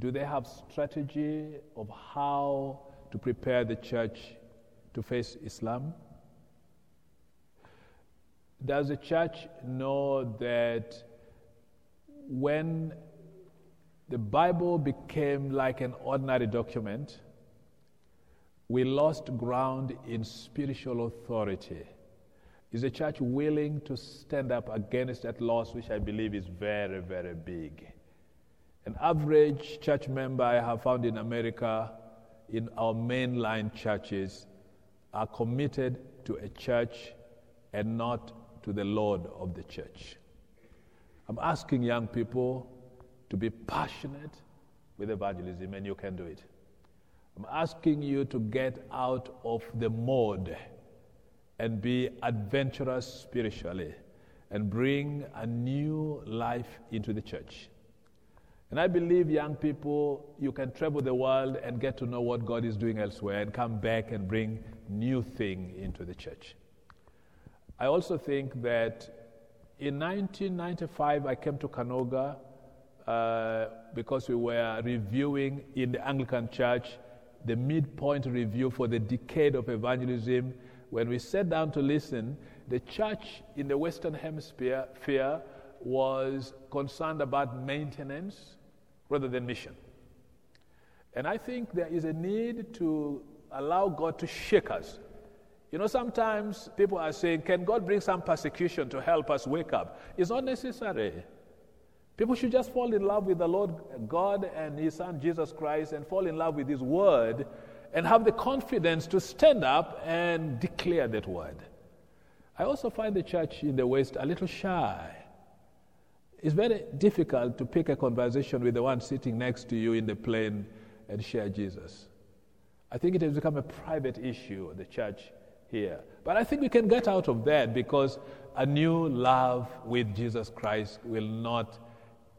Do they have strategy of how to prepare the church to face Islam? Does the church know that when the Bible became like an ordinary document, we lost ground in spiritual authority. Is the church willing to stand up against that loss, which I believe is very, very big? An average church member I have found in America, in our mainline churches, are committed to a church and not to the Lord of the church. I'm asking young people to be passionate with evangelism, and you can do it. I'm asking you to get out of the mode and be adventurous spiritually and bring a new life into the church. And I believe, young people, you can travel the world and get to know what God is doing elsewhere and come back and bring new thing into the church. I also think that in 1995, I came to Kanuga uh, because we were reviewing in the Anglican Church the midpoint review for the decade of evangelism, when we sat down to listen, the church in the Western Hemisphere fear was concerned about maintenance rather than mission. And I think there is a need to allow God to shake us. You know, sometimes people are saying, Can God bring some persecution to help us wake up? It's not necessary. People should just fall in love with the Lord God and His Son Jesus Christ and fall in love with His Word and have the confidence to stand up and declare that Word. I also find the church in the West a little shy. It's very difficult to pick a conversation with the one sitting next to you in the plane and share Jesus. I think it has become a private issue, of the church here. But I think we can get out of that because a new love with Jesus Christ will not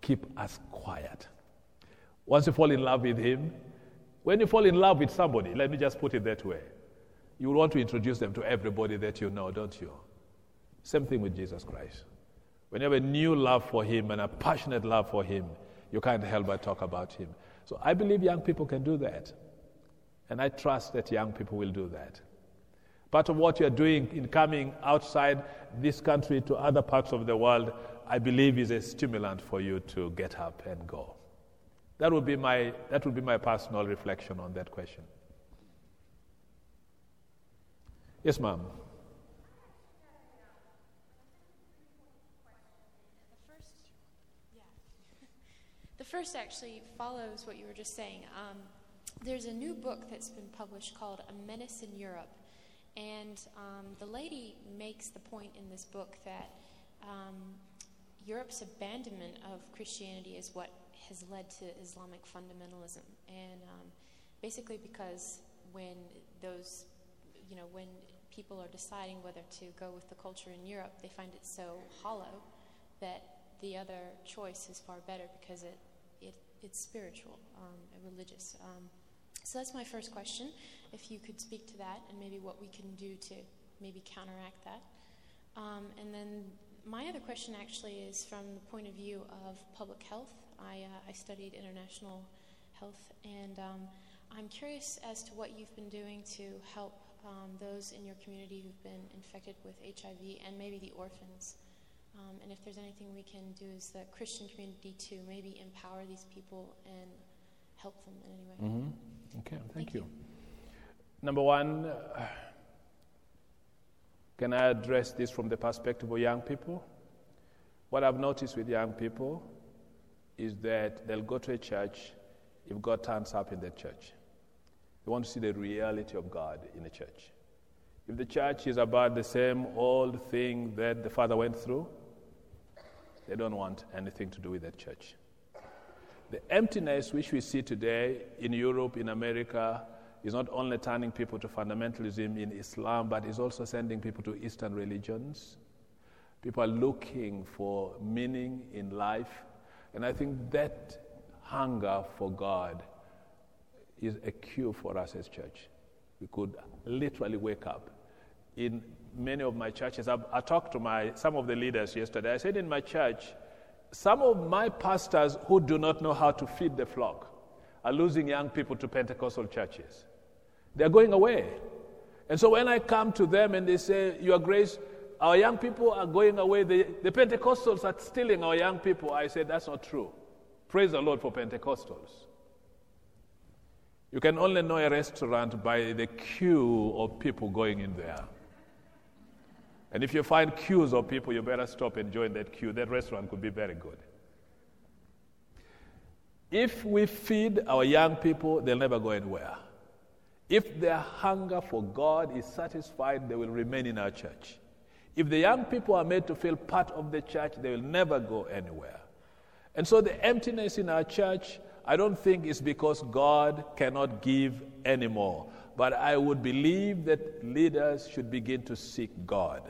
keep us quiet. Once you fall in love with Him, when you fall in love with somebody, let me just put it that way, you will want to introduce them to everybody that you know, don't you? Same thing with Jesus Christ. When you have a new love for Him and a passionate love for Him, you can't help but talk about Him. So I believe young people can do that. And I trust that young people will do that. Part of what you're doing in coming outside this country to other parts of the world I believe is a stimulant for you to get up and go. That would be my, that would be my personal reflection on that question. Yes, ma'am. (laughs) The first actually follows what you were just saying. Um, there's a new book that's been published called A Menace in Europe. And um, the lady makes the point in this book that um, Europe's abandonment of Christianity is what has led to Islamic fundamentalism. And um, basically, because when those, you know, when people are deciding whether to go with the culture in Europe, they find it so hollow that the other choice is far better because it, it it's spiritual um, and religious. Um, So that's my first question. If you could speak to that and maybe what we can do to maybe counteract that. Um, and then my other question actually is from the point of view of public health. I, uh, I studied international health, and um, I'm curious as to what you've been doing to help um, those in your community who've been infected with HIV and maybe the orphans. Um, and if there's anything we can do as the Christian community to maybe empower these people and help them in any way. Mm-hmm. Okay, thank, thank you. you. Number one, uh, can I address this from the perspective of young people? What I've noticed with young people is that they'll go to a church if God turns up in that church. They want to see the reality of God in the church. If the church is about the same old thing that the father went through, they don't want anything to do with that church. The emptiness which we see today in Europe, in America, is not only turning people to fundamentalism in Islam, but is also sending people to Eastern religions. People are looking for meaning in life. And I think that hunger for God is a cue for us as church. We could literally wake up. In many of my churches, I, I talked to my, some of the leaders yesterday. I said in my church, some of my pastors who do not know how to feed the flock are losing young people to Pentecostal churches. They're going away. And so when I come to them and they say, Your Grace, our young people are going away, the, the Pentecostals are stealing our young people, I say, That's not true. Praise the Lord for Pentecostals. You can only know a restaurant by the queue of people going in there. And if you find queues of people, you better stop and join that queue. That restaurant could be very good. If we feed our young people, they'll never go anywhere. If their hunger for God is satisfied, they will remain in our church. If the young people are made to feel part of the church, they will never go anywhere. And so the emptiness in our church, I don't think is because God cannot give anymore. But I would believe that leaders should begin to seek God.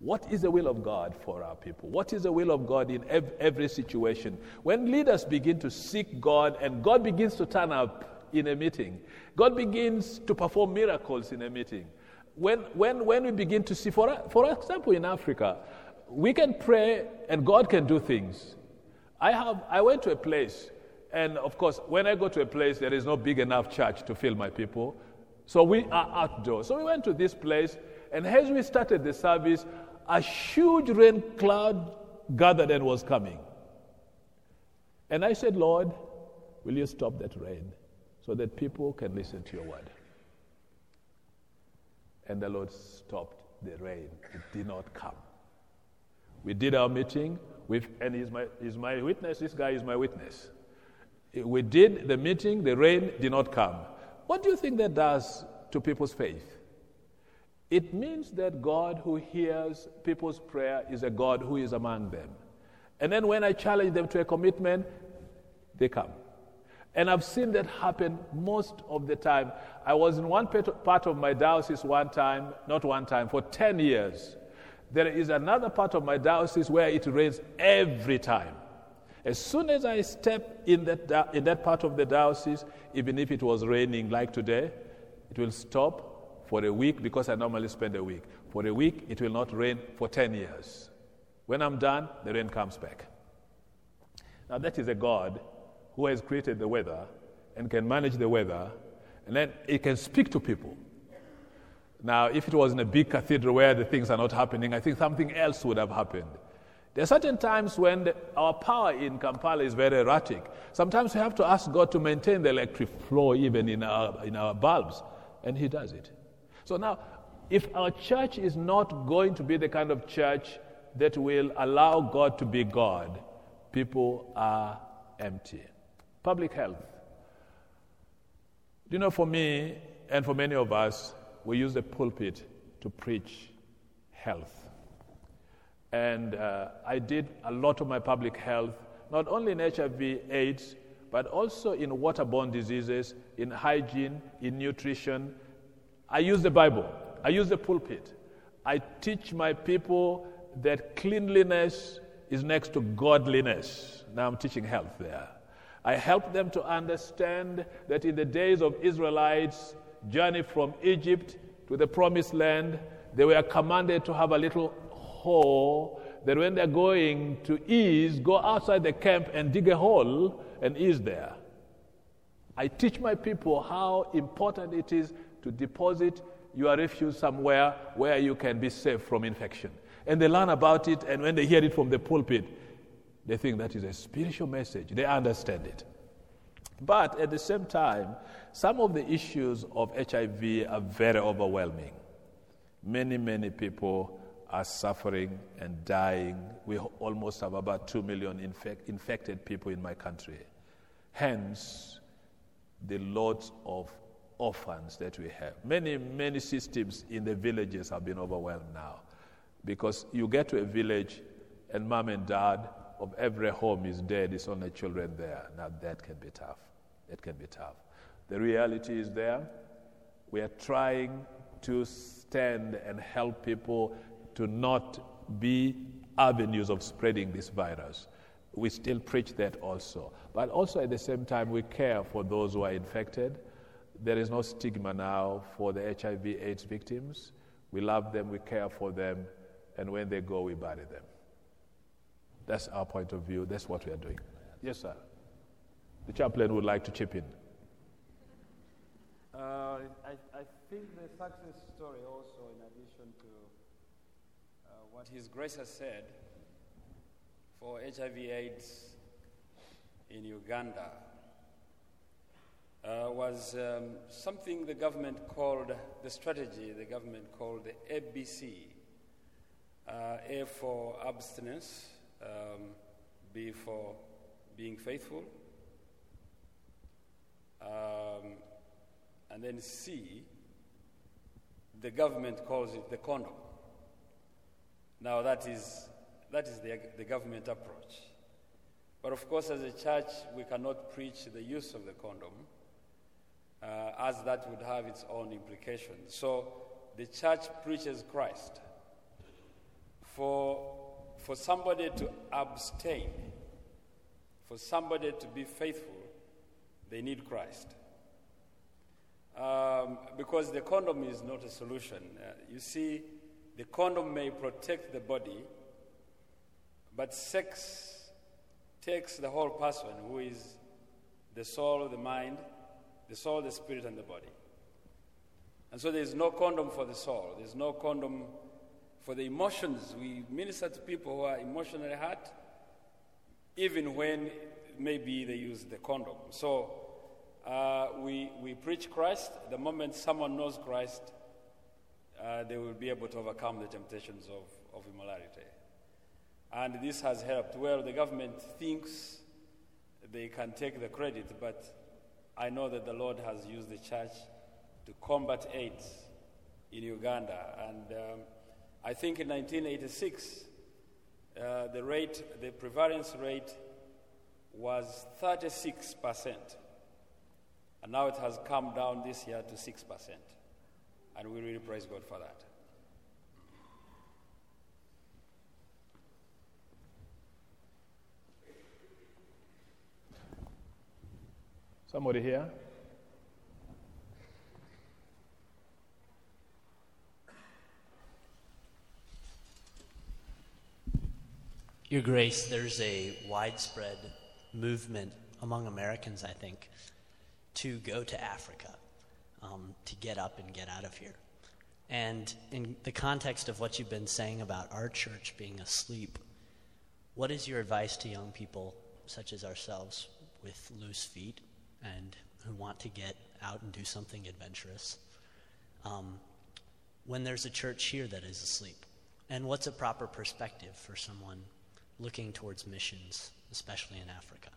What is the will of God for our people? What is the will of God in every situation? When leaders begin to seek God and God begins to turn up in a meeting, God begins to perform miracles in a meeting. When, when, when we begin to see, for, for example, in Africa, we can pray and God can do things. I, have, I went to a place, and of course, when I go to a place, there is no big enough church to fill my people. So we are outdoors. So we went to this place, and as we started the service, a huge rain cloud gathered and was coming. And I said, Lord, will you stop that rain so that people can listen to your word? And the Lord stopped the rain. It did not come. We did our meeting, with, and he's my, he's my witness. This guy is my witness. We did the meeting, the rain did not come. What do you think that does to people's faith? It means that God who hears people's prayer is a God who is among them. And then when I challenge them to a commitment, they come. And I've seen that happen most of the time. I was in one part of my diocese one time, not one time, for 10 years. There is another part of my diocese where it rains every time. As soon as I step in that, in that part of the diocese, even if it was raining like today, it will stop for a week because I normally spend a week. For a week, it will not rain for 10 years. When I'm done, the rain comes back. Now, that is a God who has created the weather and can manage the weather, and then He can speak to people. Now, if it was in a big cathedral where the things are not happening, I think something else would have happened. There are certain times when the, our power in Kampala is very erratic. Sometimes we have to ask God to maintain the electric flow even in our, in our bulbs, and He does it. So now, if our church is not going to be the kind of church that will allow God to be God, people are empty. Public health. You know, for me and for many of us, we use the pulpit to preach health. And uh, I did a lot of my public health, not only in HIV, AIDS, but also in waterborne diseases, in hygiene, in nutrition, I use the Bible, I use the pulpit. I teach my people that cleanliness is next to godliness. Now I'm teaching health there. I help them to understand that in the days of Israelites' journey from Egypt to the promised land, they were commanded to have a little hole that when they're going to ease, go outside the camp and dig a hole and ease there. I teach my people how important it is to deposit your refuse somewhere where you can be safe from infection. And they learn about it, and when they hear it from the pulpit, they think that is a spiritual message. They understand it. But at the same time, some of the issues of HIV are very overwhelming. Many, many people are suffering and dying. We almost have about 2 million infect, infected people in my country. Hence, the lots of orphans that we have. Many, many systems in the villages have been overwhelmed now because you get to a village and mom and dad of every home is dead, it's only children there. Now that can be tough. It can be tough. The reality is there. We are trying to stand and help people to not be avenues of spreading this virus. We still preach that also. But also at the same time, we care for those who are infected. There is no stigma now for the HIV AIDS victims. We love them, we care for them, and when they go, we bury them. That's our point of view. That's what we are doing. Yes, sir. The chaplain would like to chip in. Uh, I, I, think the success story also, in addition to uh, what His Grace has said, for HIV/AIDS in Uganda uh, was um, something the government called the strategy. The government called the ABC. Uh, A for abstinence, um, B for being faithful, um, and then C, the government calls it the condom. Now, that is, that is the, the government approach. But of course, as a church, we cannot preach the use of the condom, uh, as that would have its own implications. So, the church preaches Christ. For, for somebody to abstain, for somebody to be faithful, they need Christ. Um, because the condom is not a solution. Uh, you see, the condom may protect the body, but sex takes the whole person, who is the soul, the mind, the soul, the spirit, and the body. And so there's no condom for the soul. There's no condom for the emotions. We minister to people who are emotionally hurt, even when maybe they use the condom. So uh, we, we preach Christ. The moment someone knows Christ, uh, they will be able to overcome the temptations of, of immorality. And this has helped. Well, the government thinks they can take the credit, but I know that the Lord has used the church to combat AIDS in Uganda. And um, I think in 1986, uh, the rate, the prevalence rate was 36%. And now it has come down this year to 6%. And we really praise God for that. Somebody here? Your Grace, there's a widespread movement among Americans, I think, to go to Africa, um, to get up and get out of here. And in the context of what you've been saying about our church being asleep, what is your advice to young people such as ourselves with loose feet and who want to get out and do something adventurous um, when there's a church here that is asleep? And what's a proper perspective for someone looking towards missions, especially in Africa?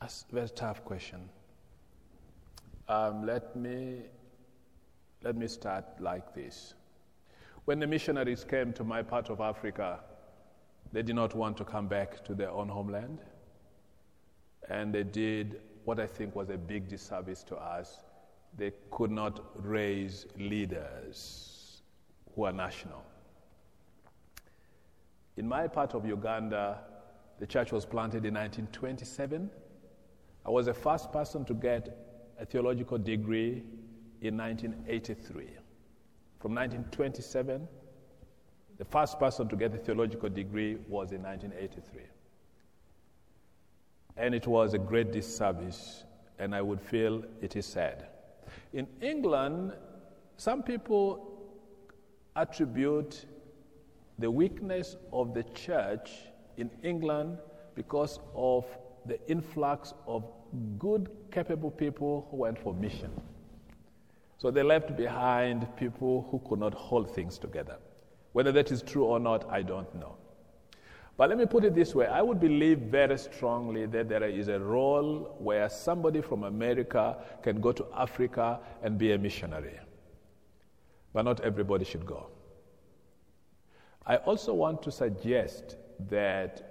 That's a very tough question. Um, let, me, let me start like this. When the missionaries came to my part of Africa, they did not want to come back to their own homeland. And they did what I think was a big disservice to us. They could not raise leaders who are national. In my part of Uganda, the church was planted in 1927. I was the first person to get a theological degree in 1983. From 1927, the first person to get a theological degree was in 1983. And it was a great disservice, and I would feel it is sad. In England, some people attribute the weakness of the church in England because of the influx of good, capable people who went for mission. So they left behind people who could not hold things together. Whether that is true or not, I don't know. But let me put it this way I would believe very strongly that there is a role where somebody from America can go to Africa and be a missionary. But not everybody should go. I also want to suggest that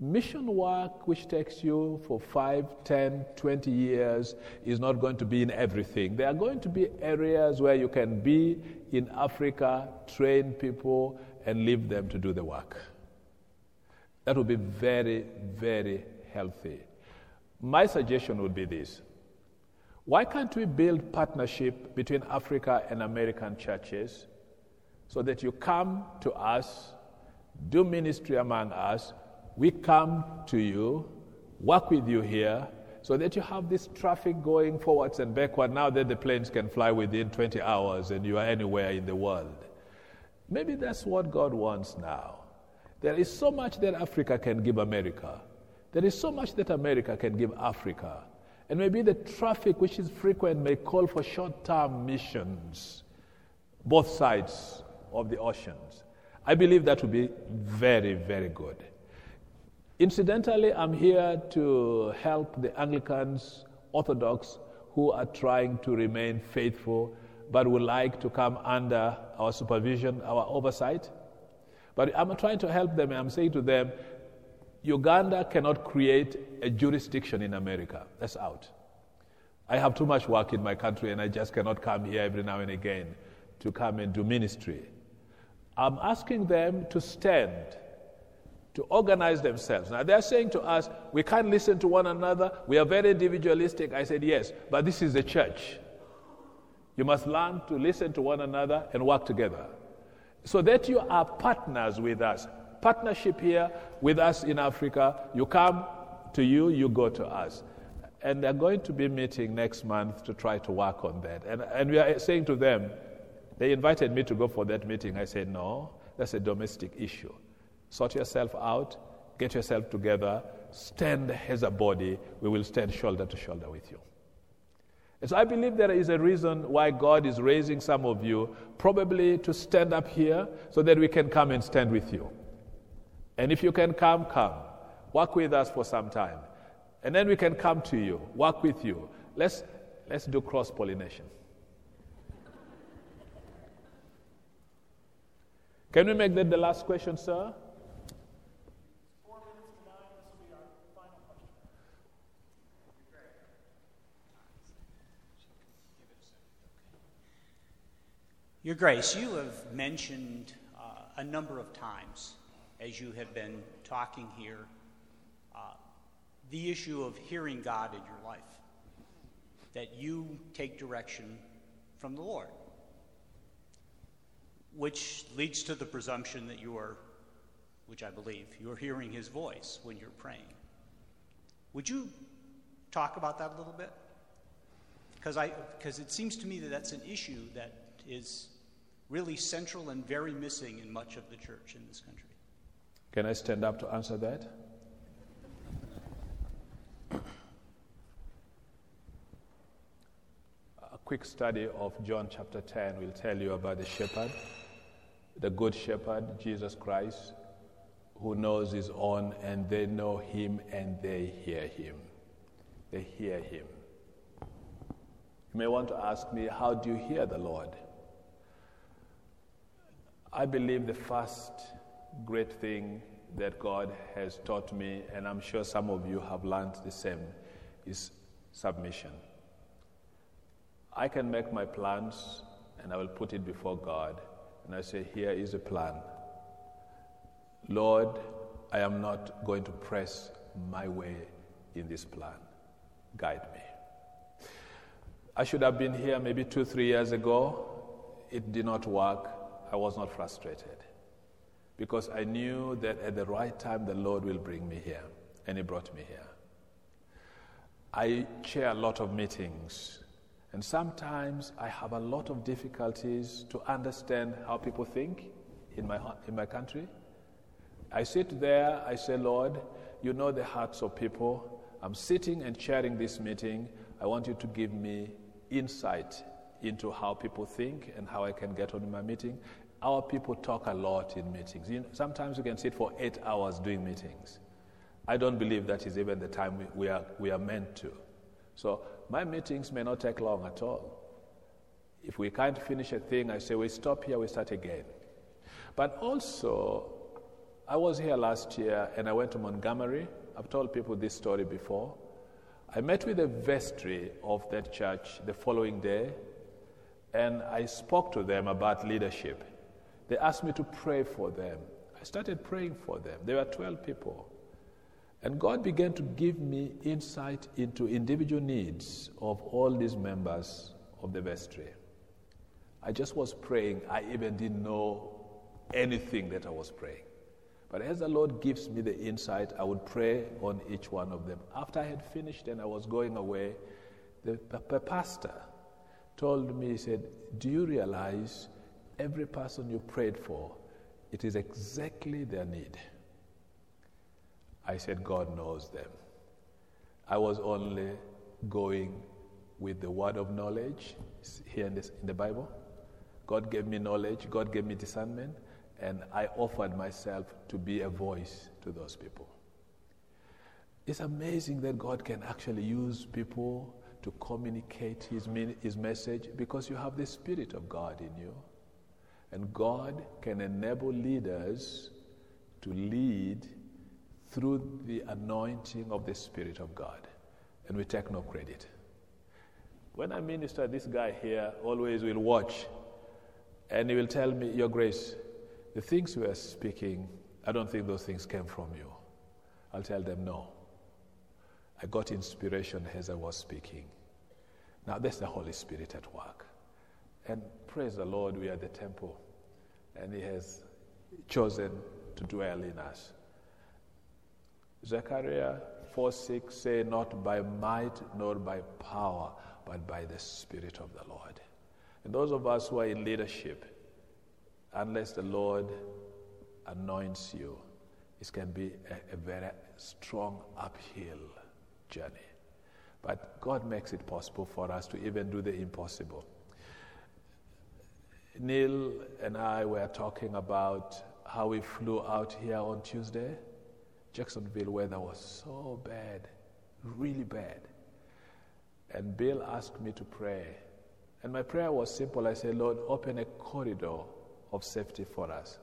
mission work, which takes you for 5, 10, 20 years, is not going to be in everything. There are going to be areas where you can be in Africa, train people, and leave them to do the work. That would be very, very healthy. My suggestion would be this why can't we build partnership between Africa and American churches so that you come to us, do ministry among us, we come to you, work with you here, so that you have this traffic going forwards and backward now that the planes can fly within 20 hours and you are anywhere in the world. Maybe that's what God wants now. There is so much that Africa can give America. There is so much that America can give Africa. And maybe the traffic, which is frequent, may call for short term missions, both sides of the oceans. I believe that would be very, very good. Incidentally, I'm here to help the Anglicans, Orthodox, who are trying to remain faithful but would like to come under our supervision, our oversight. But I'm trying to help them, and I'm saying to them, Uganda cannot create a jurisdiction in America. That's out. I have too much work in my country and I just cannot come here every now and again to come and do ministry. I'm asking them to stand, to organize themselves. Now they're saying to us, we can't listen to one another, we are very individualistic. I said, yes, but this is the church. You must learn to listen to one another and work together so that you are partners with us partnership here with us in Africa. You come to you, you go to us. And they're going to be meeting next month to try to work on that. And, and we are saying to them, they invited me to go for that meeting. I said, no, that's a domestic issue. Sort yourself out, get yourself together, stand as a body. We will stand shoulder to shoulder with you. And so I believe there is a reason why God is raising some of you, probably to stand up here so that we can come and stand with you. And if you can come, come. Work with us for some time. And then we can come to you, work with you. Let's, let's do cross pollination. Can we make that the last question, sir? Your Grace, you have mentioned uh, a number of times as you have been talking here, the issue of hearing God in your life, that you take direction from the Lord, which leads to the presumption that you are, which I believe, you're hearing His voice when you're praying. Would you talk about that a little bit? Because I, because it seems to me that that's an issue that is really central and very missing in much of the church in this country. Can I stand up to answer that? A quick study of John chapter 10 will tell you about the shepherd, the good shepherd, Jesus Christ, who knows his own, and they know him and they hear him. They hear him. You may want to ask me, how do you hear the Lord? I believe the first great thing that God has taught me, and I'm sure some of you have learned the same, is submission. I can make my plans and I will put it before God, and I say, Here is a plan. Lord, I am not going to press my way in this plan. Guide me. I should have been here maybe two, three years ago. It did not work. I was not frustrated because I knew that at the right time the Lord will bring me here, and He brought me here. I chair a lot of meetings, and sometimes I have a lot of difficulties to understand how people think in my, in my country. I sit there, I say, Lord, you know the hearts of people. I'm sitting and chairing this meeting. I want you to give me insight into how people think and how I can get on in my meeting. Our people talk a lot in meetings. You know, sometimes we can sit for eight hours doing meetings. I don't believe that is even the time we, we, are, we are meant to. So my meetings may not take long at all. If we can't finish a thing, I say we stop here, we start again. But also, I was here last year and I went to Montgomery. I've told people this story before. I met with the vestry of that church the following day and I spoke to them about leadership. They asked me to pray for them. I started praying for them. There were 12 people. And God began to give me insight into individual needs of all these members of the vestry. I just was praying. I even didn't know anything that I was praying. But as the Lord gives me the insight, I would pray on each one of them. After I had finished and I was going away, the, the pastor told me, he said, Do you realize every person you prayed for, it is exactly their need? I said, God knows them. I was only going with the word of knowledge here in, this, in the Bible. God gave me knowledge, God gave me discernment, and I offered myself to be a voice to those people. It's amazing that God can actually use people to communicate his, his message because you have the Spirit of God in you. And God can enable leaders to lead through the anointing of the Spirit of God. And we take no credit. When I minister, this guy here always will watch and he will tell me, Your Grace, the things we are speaking, I don't think those things came from you. I'll tell them, No. I got inspiration as I was speaking. Now, that's the Holy Spirit at work. And praise the Lord, we are the temple, and He has chosen to dwell in us. Zechariah 4 6 say, Not by might nor by power, but by the Spirit of the Lord. And those of us who are in leadership, unless the Lord anoints you, it can be a, a very strong uphill journey. But God makes it possible for us to even do the impossible. Neil and I were talking about how we flew out here on Tuesday. Jacksonville weather was so bad, really bad. And Bill asked me to pray. And my prayer was simple. I said, Lord, open a corridor of safety for us.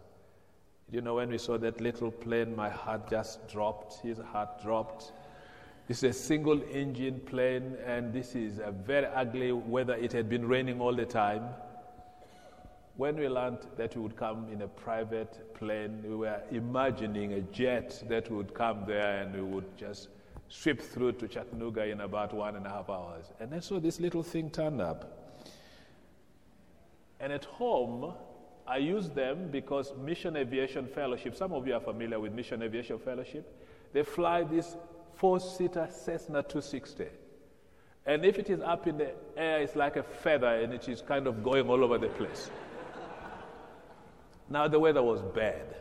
You know, when we saw that little plane, my heart just dropped. His heart dropped. It's a single engine plane, and this is a very ugly weather. It had been raining all the time. When we learned that we would come in a private plane, we were imagining a jet that would come there and we would just sweep through to Chattanooga in about one and a half hours. And then so this little thing turned up. And at home, I use them because Mission Aviation Fellowship, some of you are familiar with Mission Aviation Fellowship, they fly this four seater Cessna 260. And if it is up in the air, it's like a feather and it is kind of going all over the place. Now, the weather was bad.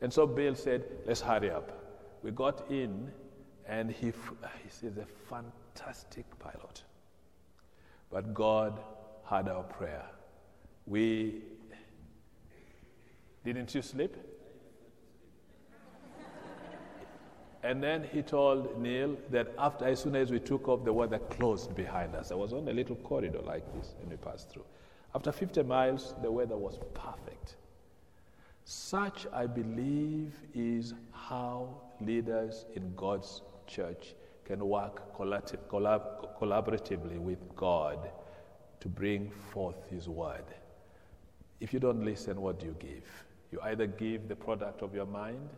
And so Bill said, Let's hurry up. We got in, and he, he's a fantastic pilot. But God heard our prayer. We didn't you sleep? And then he told Neil that after, as soon as we took off, the weather closed behind us. There was only a little corridor like this, and we passed through. After 50 miles, the weather was perfect. Such, I believe, is how leaders in God's church can work collab- collaboratively with God to bring forth His word. If you don't listen, what do you give? You either give the product of your mind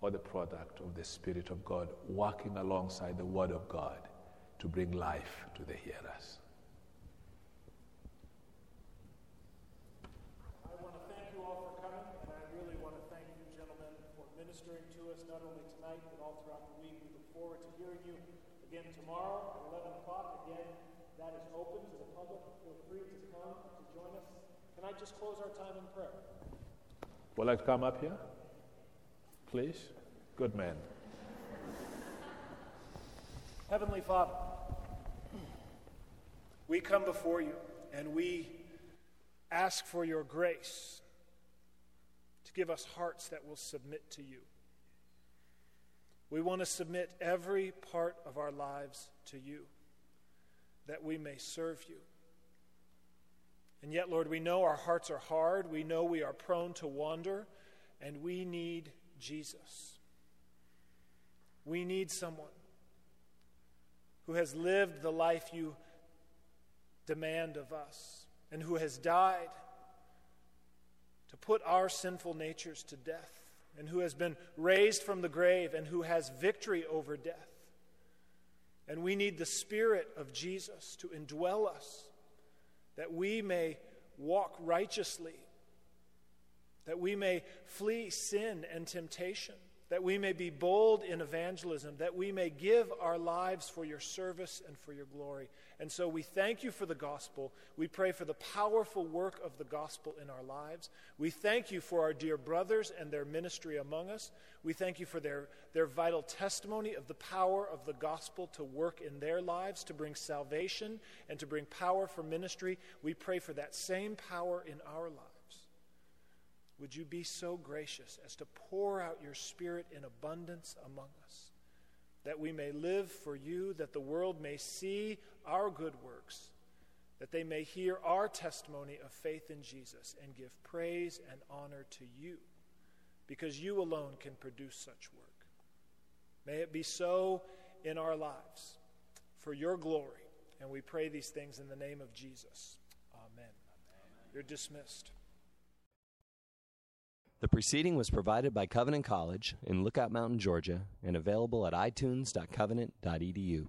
or the product of the Spirit of God working alongside the Word of God to bring life to the hearers. I want to thank you all for coming, and I really want to thank you, gentlemen, for ministering to us not only tonight but all throughout the week. We look forward to hearing you again tomorrow at 11 o'clock. Again, that is open to the public. Feel free to come to join us. Can I just close our time in prayer? Would like to come up here? Please? Good man. Heavenly Father, we come before you and we ask for your grace to give us hearts that will submit to you. We want to submit every part of our lives to you that we may serve you. And yet, Lord, we know our hearts are hard. We know we are prone to wander, and we need Jesus. We need someone who has lived the life you demand of us and who has died to put our sinful natures to death and who has been raised from the grave and who has victory over death. And we need the Spirit of Jesus to indwell us that we may walk righteously, that we may flee sin and temptation, that we may be bold in evangelism, that we may give our lives for your service and for your glory. And so we thank you for the gospel. We pray for the powerful work of the gospel in our lives. We thank you for our dear brothers and their ministry among us. We thank you for their, their vital testimony of the power of the gospel to work in their lives, to bring salvation and to bring power for ministry. We pray for that same power in our lives. Would you be so gracious as to pour out your Spirit in abundance among us, that we may live for you, that the world may see our good works, that they may hear our testimony of faith in Jesus and give praise and honor to you, because you alone can produce such work. May it be so in our lives for your glory. And we pray these things in the name of Jesus. Amen. You're dismissed. The preceding was provided by Covenant College in Lookout Mountain, Georgia, and available at itunes.covenant.edu.